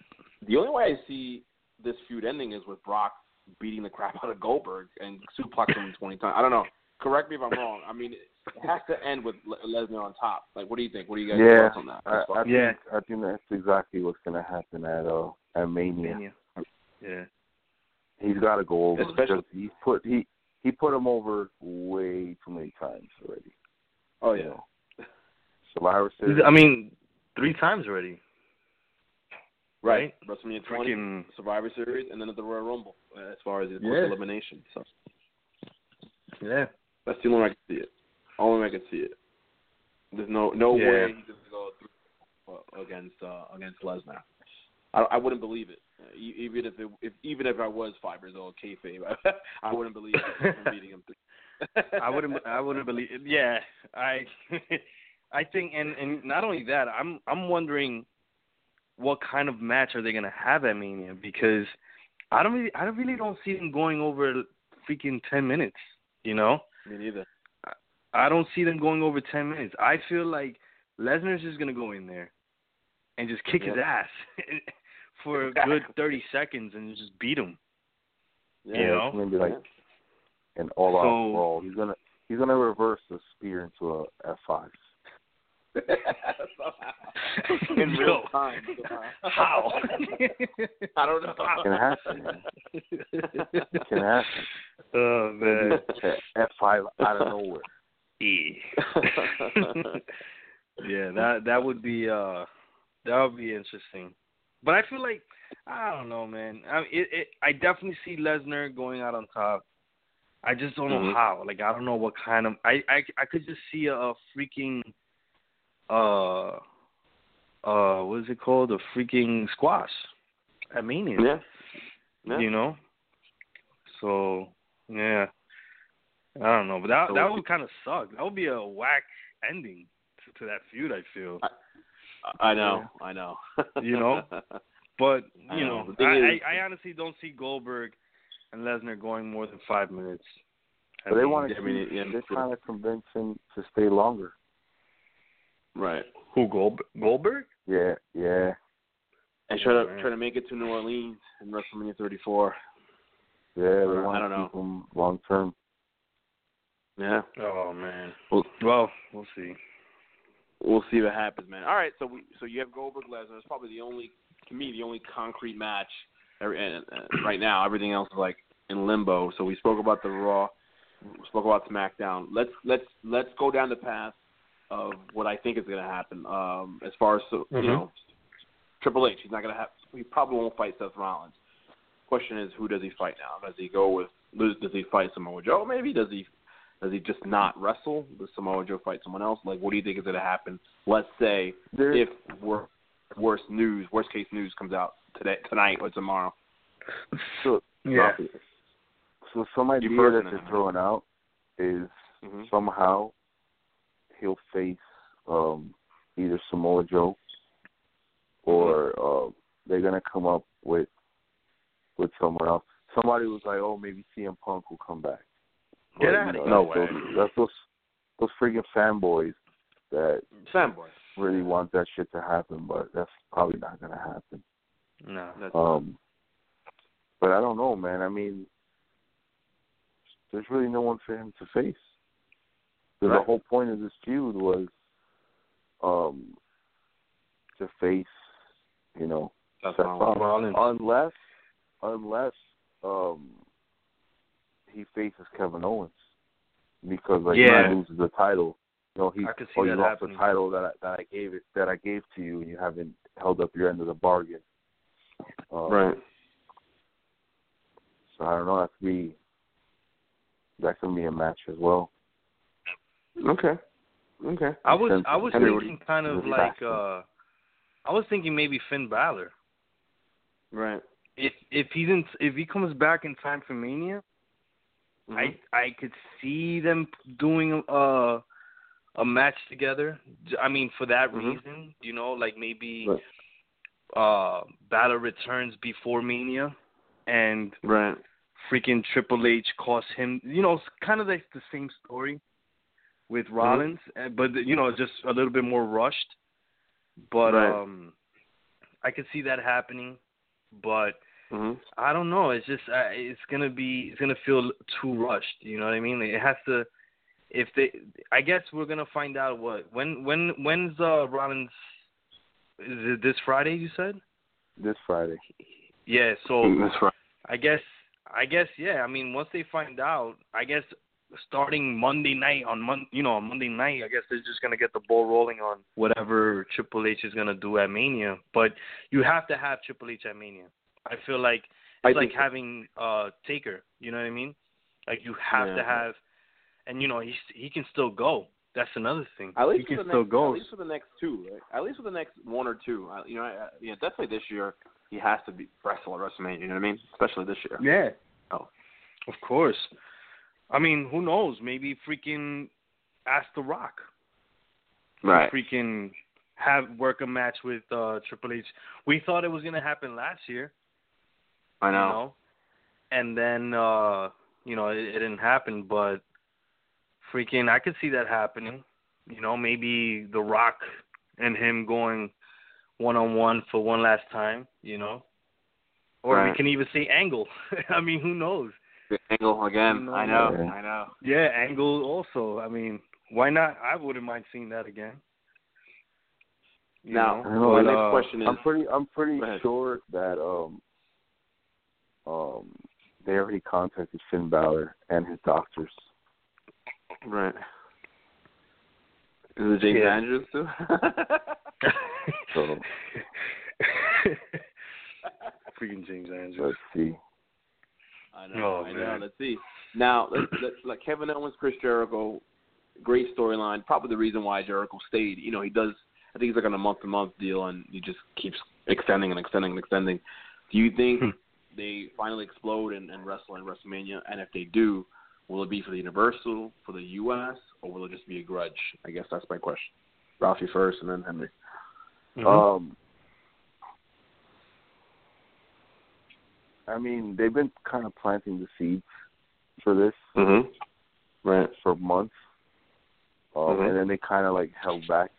The only way I see this feud ending is with Brock beating the crap out of Goldberg and suplexing him 20 times. I don't know. Correct me if I'm wrong. I mean, it has to end with Lesnar on top. Like, what do you think? What do you guys yeah, thoughts on that? I, I yeah, think, I think that's exactly what's going to happen at uh at Mania. Mania. Yeah, he's got to go over Especially, because he put he he put him over way too many times already. Oh yeah. You know? Survivor Series. I mean, three times already. Right. WrestleMania 20, Freaking... Survivor Series, and then at the Royal Rumble uh, as far as his yeah. elimination. So. Yeah. That's the only way I can see it. Only way I can see it. There's no no yeah. way he's gonna go through against uh, against Lesnar. I, I wouldn't believe it. Even if, it, if even if I was five years old, kayfabe, [laughs] I wouldn't believe it. beating [laughs] him. I wouldn't. I wouldn't believe. It. Yeah, I. [laughs] I think, and and not only that, I'm I'm wondering what kind of match are they gonna have at Mania because I don't really I don't really don't see them going over freaking ten minutes. You know. Me neither. I don't see them going over ten minutes. I feel like Lesnar's just gonna go in there and just kick yep. his ass [laughs] for a [laughs] good thirty seconds and just beat him. Yeah, you know, it's gonna be like an all-out So- brawl. He's gonna he's gonna reverse the spear into a F five. [laughs] In real time. How? [laughs] I don't know. It can happen. Man. It can happen. [laughs] Oh man. F five out of nowhere. E. yeah, that that would be uh that would be interesting. But I feel like I don't know, man. I it, it I definitely see Lesnar going out on top. I just don't know Mhm. how. Like I don't know what kind of I I I could just see a, a freaking uh uh what is it called? A freaking squash at Mania. Yeah. Yeah. You know? So yeah. I don't know, but that So that would kind of suck. That would be a whack ending to, to that feud. I feel, I know. I know. You know? [laughs] but I you know. know, I, is- I I honestly don't see Goldberg and Lesnar going more than five minutes. I they mean, want I to. mean, yeah, they're trying to convince him to stay longer. Right. who Gold, Goldberg? Yeah, yeah. And try to man. try to make it to New Orleans in WrestleMania 34. Yeah, they Uh, want I don't to know. keep him long term. Yeah. Oh man. Well, Well, we'll see. we'll see what happens, man. All right, so we so you have Goldberg Lesnar. It's probably the only to me the only concrete match every, uh, uh, right now. Everything else is like in limbo. So we spoke about the Raw, we spoke about SmackDown. Let's let's let's go down the path of what I think is going to happen. Um, as far as you know, Triple H, he's not going to have. He probably won't fight Seth Rollins. Question is, who does he fight now? Does he go with? Does he fight Samoa Joe? Maybe does he? Does he just not wrestle? Does Samoa Joe fight someone else? Like, what do you think is going to happen? Let's say There, if wor- worst news, worst case news comes out today, tonight or tomorrow. so, Yeah. so some idea that they're throwing out is Mm-hmm. somehow he'll face um either Samoa Joe or uh, they're gonna come up with with someone else. Somebody was like, "Oh, maybe CM Punk will come back." Get But, outta you here. No that's Those, that's those those freaking fanboys that fanboys really want that shit to happen, but that's probably not gonna happen. No. That's Um, but I don't know, man. I mean, there's really no one for him to face. Right. The whole point of this feud was, um, to face, you know, Seth Rollins, unless unless um he faces Kevin Owens because like Yeah. he loses the title. You know, he oh you lost happening. the title that I, that I gave it that I gave to you and you haven't held up your end of the bargain. Um, right. So I don't know. That could be that could be a match as well. Okay. Okay. I was I was thinking kind of like uh I was thinking maybe Finn Balor. Right. If if he's in if he comes back in time for Mania, Mhm. I I could see them doing a a match together. I mean, for that Mhm. reason, you know, like maybe Right. uh Balor returns before Mania, and right. freaking Triple H cost him. You know, it's kind of like the same story with Mm-hmm. Rollins, uh, but you know, just a little bit more rushed. But Right. um, I could see that happening, but hmm I don't know. It's just uh, it's gonna be it's gonna feel too rushed. You know what I mean? It has to. If they, I guess we're gonna find out what when when when's uh Rollins? Is it this Friday? You said? This Friday. Yeah. So That's right. I guess I guess yeah. I mean, once they find out, I guess starting Monday night on Mon you know on Monday night, I guess they're just gonna get the ball rolling on whatever Triple H is gonna do at Mania. But you have to have Triple H at Mania. I feel like I it's like think- having uh Taker. You know what I mean? Like you have Yeah. to have, and you know he he can still go. That's another thing. At least he can the still next, go. At least for the next two, right? At least for the next one or two. You know, I, I- yeah, definitely this year he has to be wrestle at WrestleMania. You know what I mean? Especially this year. Yeah. Oh. Of course. I mean, who knows? Maybe freaking ask The Rock. Right. Freaking have work a match with uh Triple H. We thought it was gonna happen last year. I You know. know? And then uh you know, it, it didn't happen, but freaking I could see that happening. You know, maybe The Rock and him going one on one for one last time, you know. Or we can even see Angle. [laughs] I mean, who knows? Good Angle again. No, I know. no. I know. Yeah, Angle also. I mean, why not? I wouldn't mind seeing that again. You Now, know, my but, next uh, question is. I'm pretty I'm pretty sure that um um they already contacted Finn Balor and his doctors. Right. Is it James Yeah. Andrews too? [laughs] So [laughs] freaking James Andrews. let's see. I know. Oh, I know. Let's see. Now, let's, let's like Kevin Owens, Chris Jericho, great storyline. Probably the reason why Jericho stayed. You know, he does. I think he's like on a month to month deal, and he just keeps extending and extending and extending. Do you think Hmm. they finally explode and, and wrestle in WrestleMania? And if they do, will it be for the Universal, for the U.S., or will it just be a grudge? I guess that's my question. Ralphie first, and then Henry. Mhm. Um I mean, they've been kind of planting the seeds for this Mm-hmm. Right. for months. Um, Mhm. and then they kind of like held back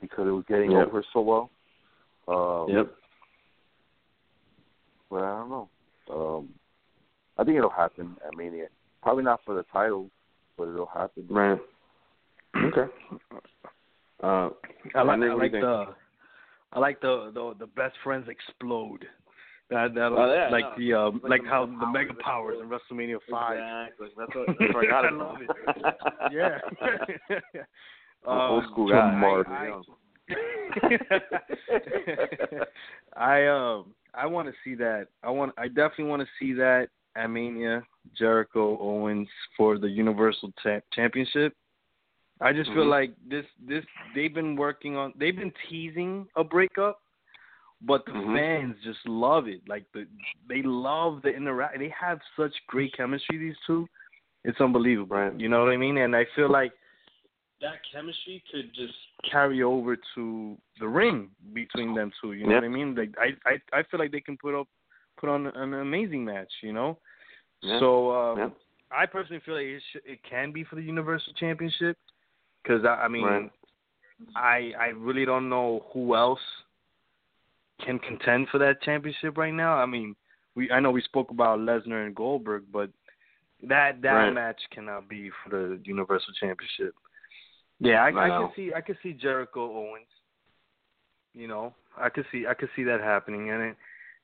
because it was getting Yep. over so well. Um, Yep. But I don't know. Um, I think it'll happen. I mean, it, probably not for the title, but it'll happen. Right. Okay. Uh, I like, I what do you like the I like the the the best friends explode. That that Oh, yeah, like no. the um, Like like, the how the Mega Powers in WrestleMania five. Exactly. That's what, that's I got [laughs] it [laughs] I love from. Yeah. I'm old Um, school guy. Mark. I- [laughs] I um I want to see that. I want I definitely want to see that at Mania Jericho Owens for the Universal cha- Championship. I just feel Mhm. like this this they've been working on they've been teasing a breakup, but the Mhm. fans just love it. Like the they love the interact. They have such great chemistry these two. It's unbelievable. Right. You know what I mean? And I feel like that chemistry could just carry over to the ring between them two. You know Yeah. what I mean? Like I, I, I feel like they can put up, put on an amazing match. You know. Yeah. So um, Yeah. I personally feel like it, sh- it can be for the Universal Championship because I, I mean, Right. I I really don't know who else can contend for that championship right now. I mean, we I know we spoke about Lesnar and Goldberg, but that that Right. match cannot be for the Universal Championship. Yeah, I, I can see I can see Jericho Owens. You know, I could see I could see that happening, and it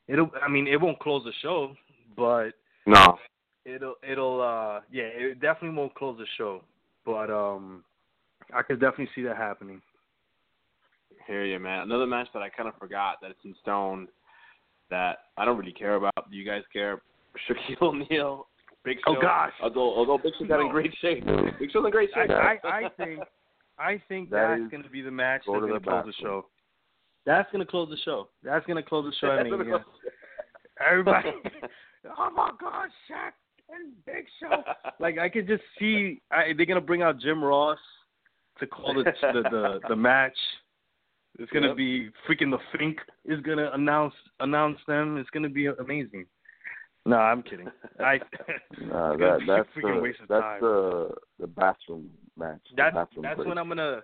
it'll. I mean, it won't close the show, but No. it'll it'll uh yeah it definitely won't close the show but um i could definitely see that happening Hear you, man. Another match that I kind of forgot that it's in stone that I don't really care about. Do you guys care? [laughs] Shaquille O'Neal, Big Show. Oh, gosh. Although although Big Show got in great shape. Big Show's in great shape. I [laughs] i think i think That that's going to be the match go that's going to close the show that's going to close the show that's going to close the show i mean yeah. everybody [laughs] oh my god Shaq and Big Show like I could just see I, they're gonna bring out Jim Ross to call the the the, the match. It's gonna Yep. be freaking the Fink is gonna announce announce them. It's gonna be amazing. No, I'm kidding. I [laughs] Nah, [laughs] that that's freaking the waste of that's time. the the bathroom match. that's bathroom that's break. when I'm gonna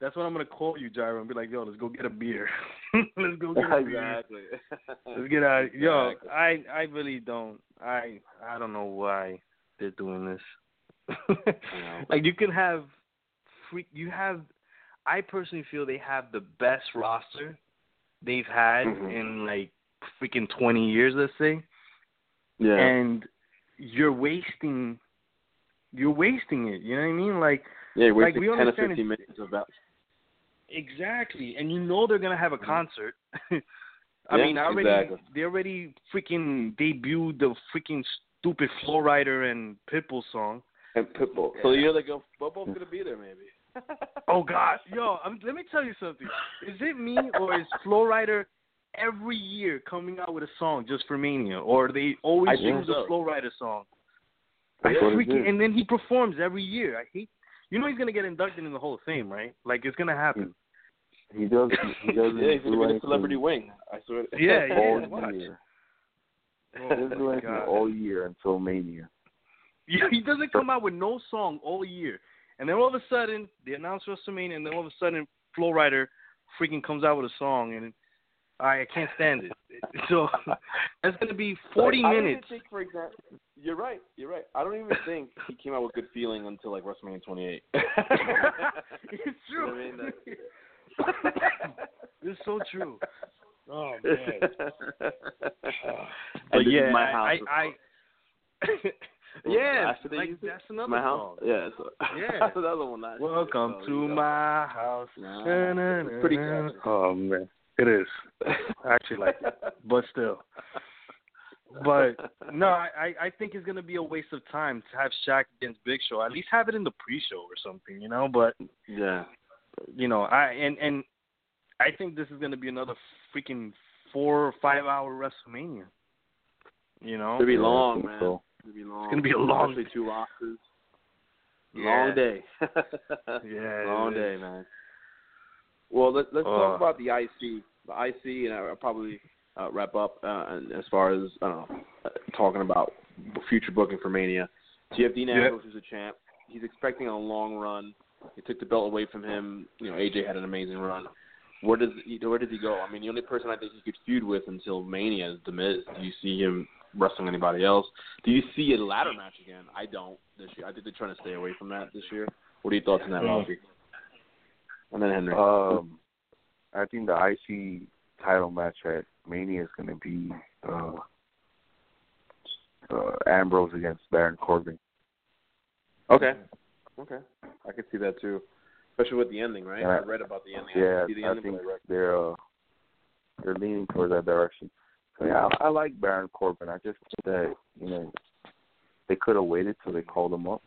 that's when I'm gonna call you, Gyro, and be like, yo, let's go get a beer. [laughs] let's go get a beer. exactly. Let's get out. Yo, I I really don't. I I don't know why they're doing this. like you can have freak. You have. I personally feel they have the best roster they've had Mhm. in like freaking twenty years, let's say, Yeah. and you're wasting. You're wasting it. You know what I mean? Like yeah, you're like, we ten or fifteen minutes of that. Exactly, and you know they're gonna have a Mhm. concert. [laughs] I Yeah, mean, already exactly. they already freaking debuted the freaking stupid Flo Rida and Pitbull song. And Pitbull. So you're like, oh, Pitbull's gonna be there maybe. Oh [laughs] God, yo, I'm, let me tell you something. Is it me or is Flo Rida every year coming out with a song just for Mania, or they always I think choose so. a Flo Rida song? I That's what freaking and then he performs every year. I hate. You know he's gonna get inducted in the Hall of Fame, right? Like it's gonna happen. He does. He [laughs] doesn't yeah, he's gonna do be the anything celebrity wing. I swear. Yeah, yeah. [laughs] all watch. year. Oh, He doesn't do my anything God. all year until Mania. Yeah, he doesn't come out with no song all year, and then all of a sudden they announce WrestleMania, and then all of a sudden Flo Rida freaking comes out with a song, and I, I can't stand it. [laughs] So that's gonna be forty Like, I don't minutes. even think, for example, you're right. You're right. I don't even think he came out with good feeling until like WrestleMania 28. [laughs] it's You know true. what I mean? it's so true. Oh man. [laughs] [sighs] and But yeah, my I, house. I, I yeah, Last year they like that's another my song. house. Yeah. So, [laughs] Yeah. that's another one. Last year, Welcome so, to you know. my house. Nah, pretty catchy. Oh man, it is. I actually like it, [laughs] but still. But no, I I- I think it's gonna be a waste of time to have Shaq against Big Show. At least have it in the pre-show or something, you know. But yeah. you know, I and and I think this is gonna be another freaking four or five hour WrestleMania. You know, It'll be long, man. so. It'll be long. gonna be a long- Especially two rosters. Yeah. Long day. [laughs] Yeah, Long day, man. Well, let, let's Uh. talk about the IC. The IC, and I'll probably uh, wrap up uh, and as far as I don't know, uh, talking about future booking for Mania. So you Yep. Who's a champ. He's expecting a long run. They took the belt away from him. You know, AJ had an amazing run. Where does he, where does he go? I mean, the only person I think he could feud with until Mania is The Miz. Do you see him wrestling anybody else? Do you see a ladder match again? I don't this year. I think they're trying to stay away from that this year. What are your thoughts on that. Ralphie? And then Henry. Um, I think the IC title match at Mania is going to be uh, uh, Ambrose against Baron Corbin. Okay. Okay. I could see that too. Especially with the ending, right? Yeah. I read about the ending. Yeah, didn't see the I ending, think but they're uh, they're leaning towards that direction. So yeah, I, I like Baron Corbin. I just think that you know they could have waited till they called him up,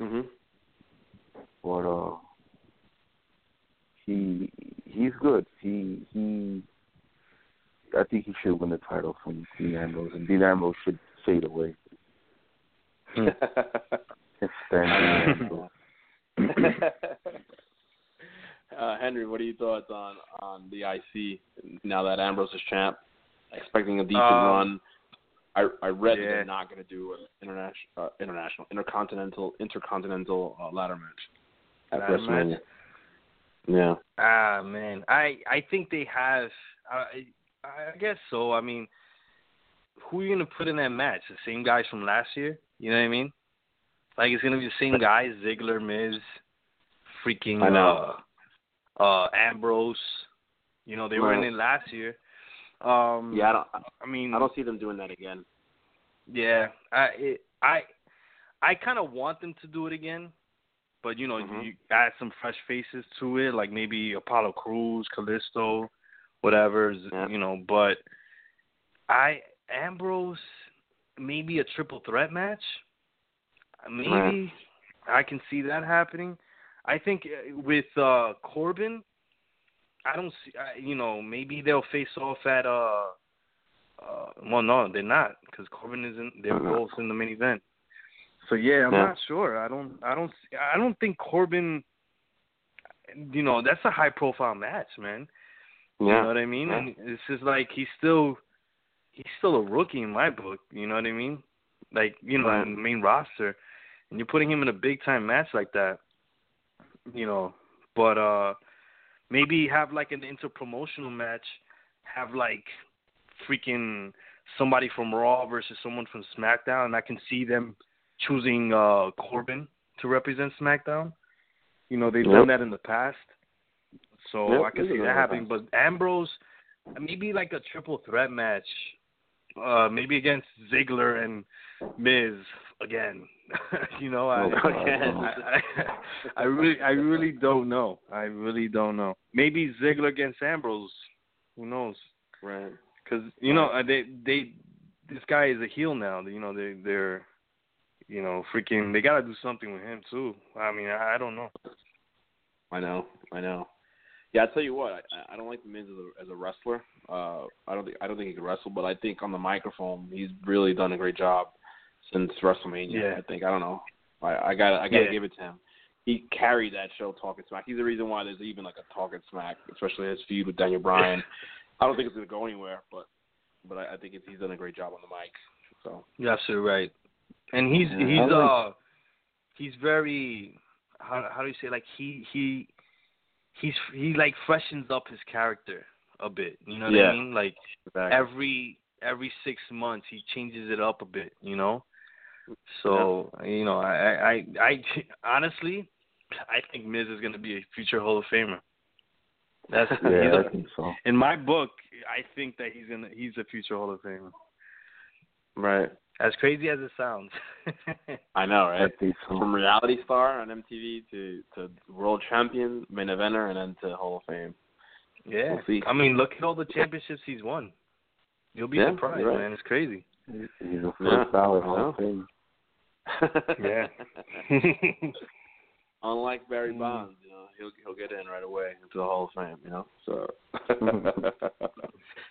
Mhm. but uh, he he's good. He he. I think he should win the title from Dean Ambrose, and Dean Ambrose should fade away. Hmm. Stand [laughs] [laughs] uh, Henry, what are your thoughts on on the IC now that Ambrose is champ? Expecting a decent Um, run. I I read that yeah. they're not going to do an international uh, international intercontinental intercontinental uh, ladder match at Ladder WrestleMania. match? Yeah. Ah man, I I think they have. I I guess so. I mean, who are you gonna put in that match? The same guys from last year? You know what I mean? Like it's gonna be the same guys: Ziggler, Miz, freaking I know. uh, uh Ambrose. You know, they were in it last year. Um, Yeah, I don't. I mean, I don't see them doing that again. Yeah, I it, I I kind of want them to do it again, but you know, Mhm. you add some fresh faces to it, like maybe Apollo Crews, Kalisto, whatever. Yeah. You know, but I Ambrose maybe a triple threat match. Maybe Right. I can see that happening. I think uh, with uh Corbin, I don't see. I, you know, maybe they'll face off at uh. Uh, well, no, they're not because Corbin isn't. They're Uh-huh. both in the main event. So yeah, I'm Yeah. not sure. I don't. I don't. I don't think Corbin. You know, that's a high profile match, man. Yeah. You know what I mean? Yeah. And it's just like he's still he's still a rookie in my book, you know what I mean? Like, you know, Right. in the main roster. And you're putting him in a big time match like that. You know. But uh maybe have like an interpromotional match, have like freaking somebody from Raw versus someone from SmackDown and I can see them choosing uh Corbin to represent SmackDown. You know, they've Yep. done that in the past. So Yep, I can see that happening. But Ambrose, maybe like a triple threat match, uh, maybe against Ziggler and Miz again. [laughs] you know, I, [laughs] Again. I, I, I really, I really don't know. I really don't know. Maybe Ziggler against Ambrose. Who knows? Right. Because you know, uh, they, they, this guy is a heel now. You know, they, they're, you know, freaking. They got to do something with him too. I mean, I, I don't know. I know. I know. Yeah, I tell you what, I, I don't like the Miz as a, as a wrestler. Uh, I don't think I don't think he can wrestle, but I think on the microphone he's really done a great job since WrestleMania. Yeah. I think I don't know. I, I got I got to Yeah. give it to him. He carried that show Talking Smack. He's the reason why there's even like a Talking Smack, especially his feud with Daniel Bryan. [laughs] I don't think it's gonna go anywhere, but but I, I think it's, he's done a great job on the mic. So You're absolutely right. And he's Yeah, he's uh he's very how how do you say like he he he's he like freshens up his character a bit. You know what Yeah. I mean? Like exactly. every every six months he changes it up a bit. You know. So you know I I I honestly I think Miz is gonna be a future Hall of Famer. That's [laughs] he's Yeah, a, I think so. in my book. I think that he's gonna he's a future Hall of Famer. right. As crazy as it sounds. [laughs] I know, I right? think so. From reality star on MTV to to world champion, main eventer, and then to Hall of Fame. Yeah. We'll see. I mean, look at all the championships he's won. You'll be Yeah, surprised, right. man. It's crazy. He's a Yeah, ballot Hall know. of Fame. Yeah. [laughs] Unlike Barry Mm. Bonds, you know, he'll he'll get in right away into the Hall of Fame. You know, so [laughs]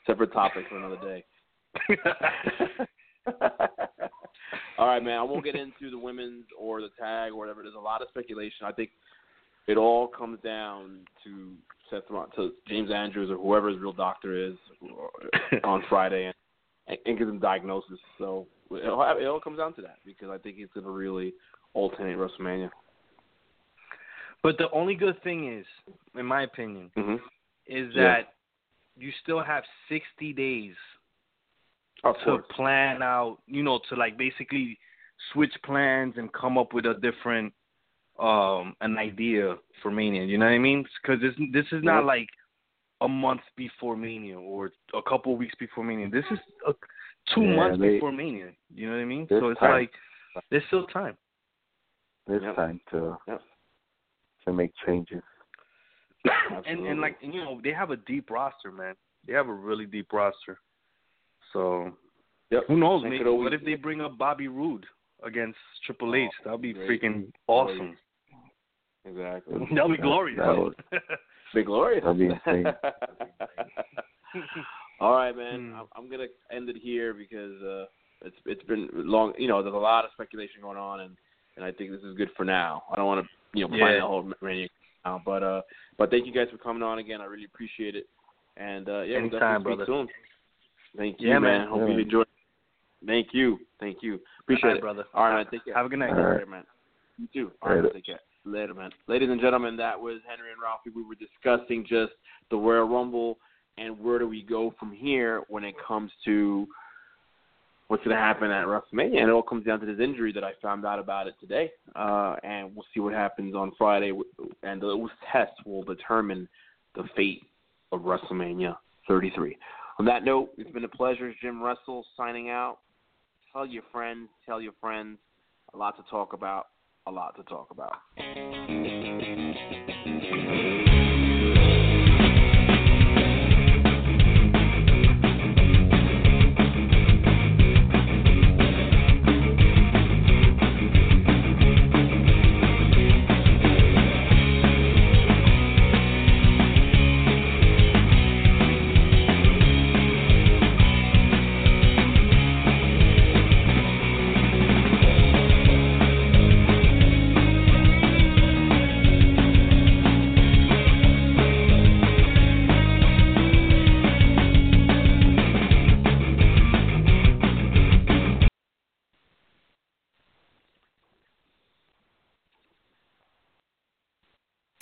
separate topic for another day. [laughs] All right, man. I won't get into the women's or the tag or whatever. There's a lot of speculation. I think it all comes down to Seth to James Andrews or whoever his real doctor is on Friday and, and give them diagnosis. So it all, it all comes down to that because I think he's going to really alternate WrestleMania. but the only good thing is, in my opinion, Mm-hmm. is Yeah. that you still have 60 days Of to course. plan out, you know, to like basically switch plans and come up with a different um an idea for Mania. You know what I mean? Because this this is not like a month before Mania or a couple weeks before Mania. This is a, two Yeah, months they- before Mania. You know what I mean? So it's time. like there's still time. There's Yep. time to Yep. to make changes. [coughs] and and like you know they have a deep roster, man. They have a really deep roster. So Yep. who knows? Maybe, always- what if they bring up Bobby Roode against Triple oh, H? Oh, That'd be great. freaking awesome. exactly. That'll be glorious. That would- [laughs] Be glorious. That'd be insane. [laughs] All right, man. Hmm. I'm, I'm gonna end it here because uh, it's it's been long. You know, there's a lot of speculation going on, and and I think this is good for now. I don't want to you know plan Yeah. the whole mania now, but uh, but thank you guys for coming on again. I really appreciate it, and uh, yeah, we'll Anytime, definitely speak soon. Thank you, Yeah, man. man. Hope Yeah. you enjoy. Thank you, thank you. Appreciate All right, it, brother. All right, man. Take care. Have a good night. All right. Later, man. You too. All right, Later. take care. Later, man. Ladies and gentlemen, that was Henry and Ralphy. We were discussing just the Royal Rumble and where do we go from here when it comes to what's going to happen at WrestleMania. And it all comes down to this injury that I found out about it today. Uh, and we'll see what happens on Friday. And those tests will determine the fate of WrestleMania 33. On that note, it's been a pleasure. Jim Wrestle signing out. Tell your friends, tell your friends. A lot to talk about. A lot to talk about.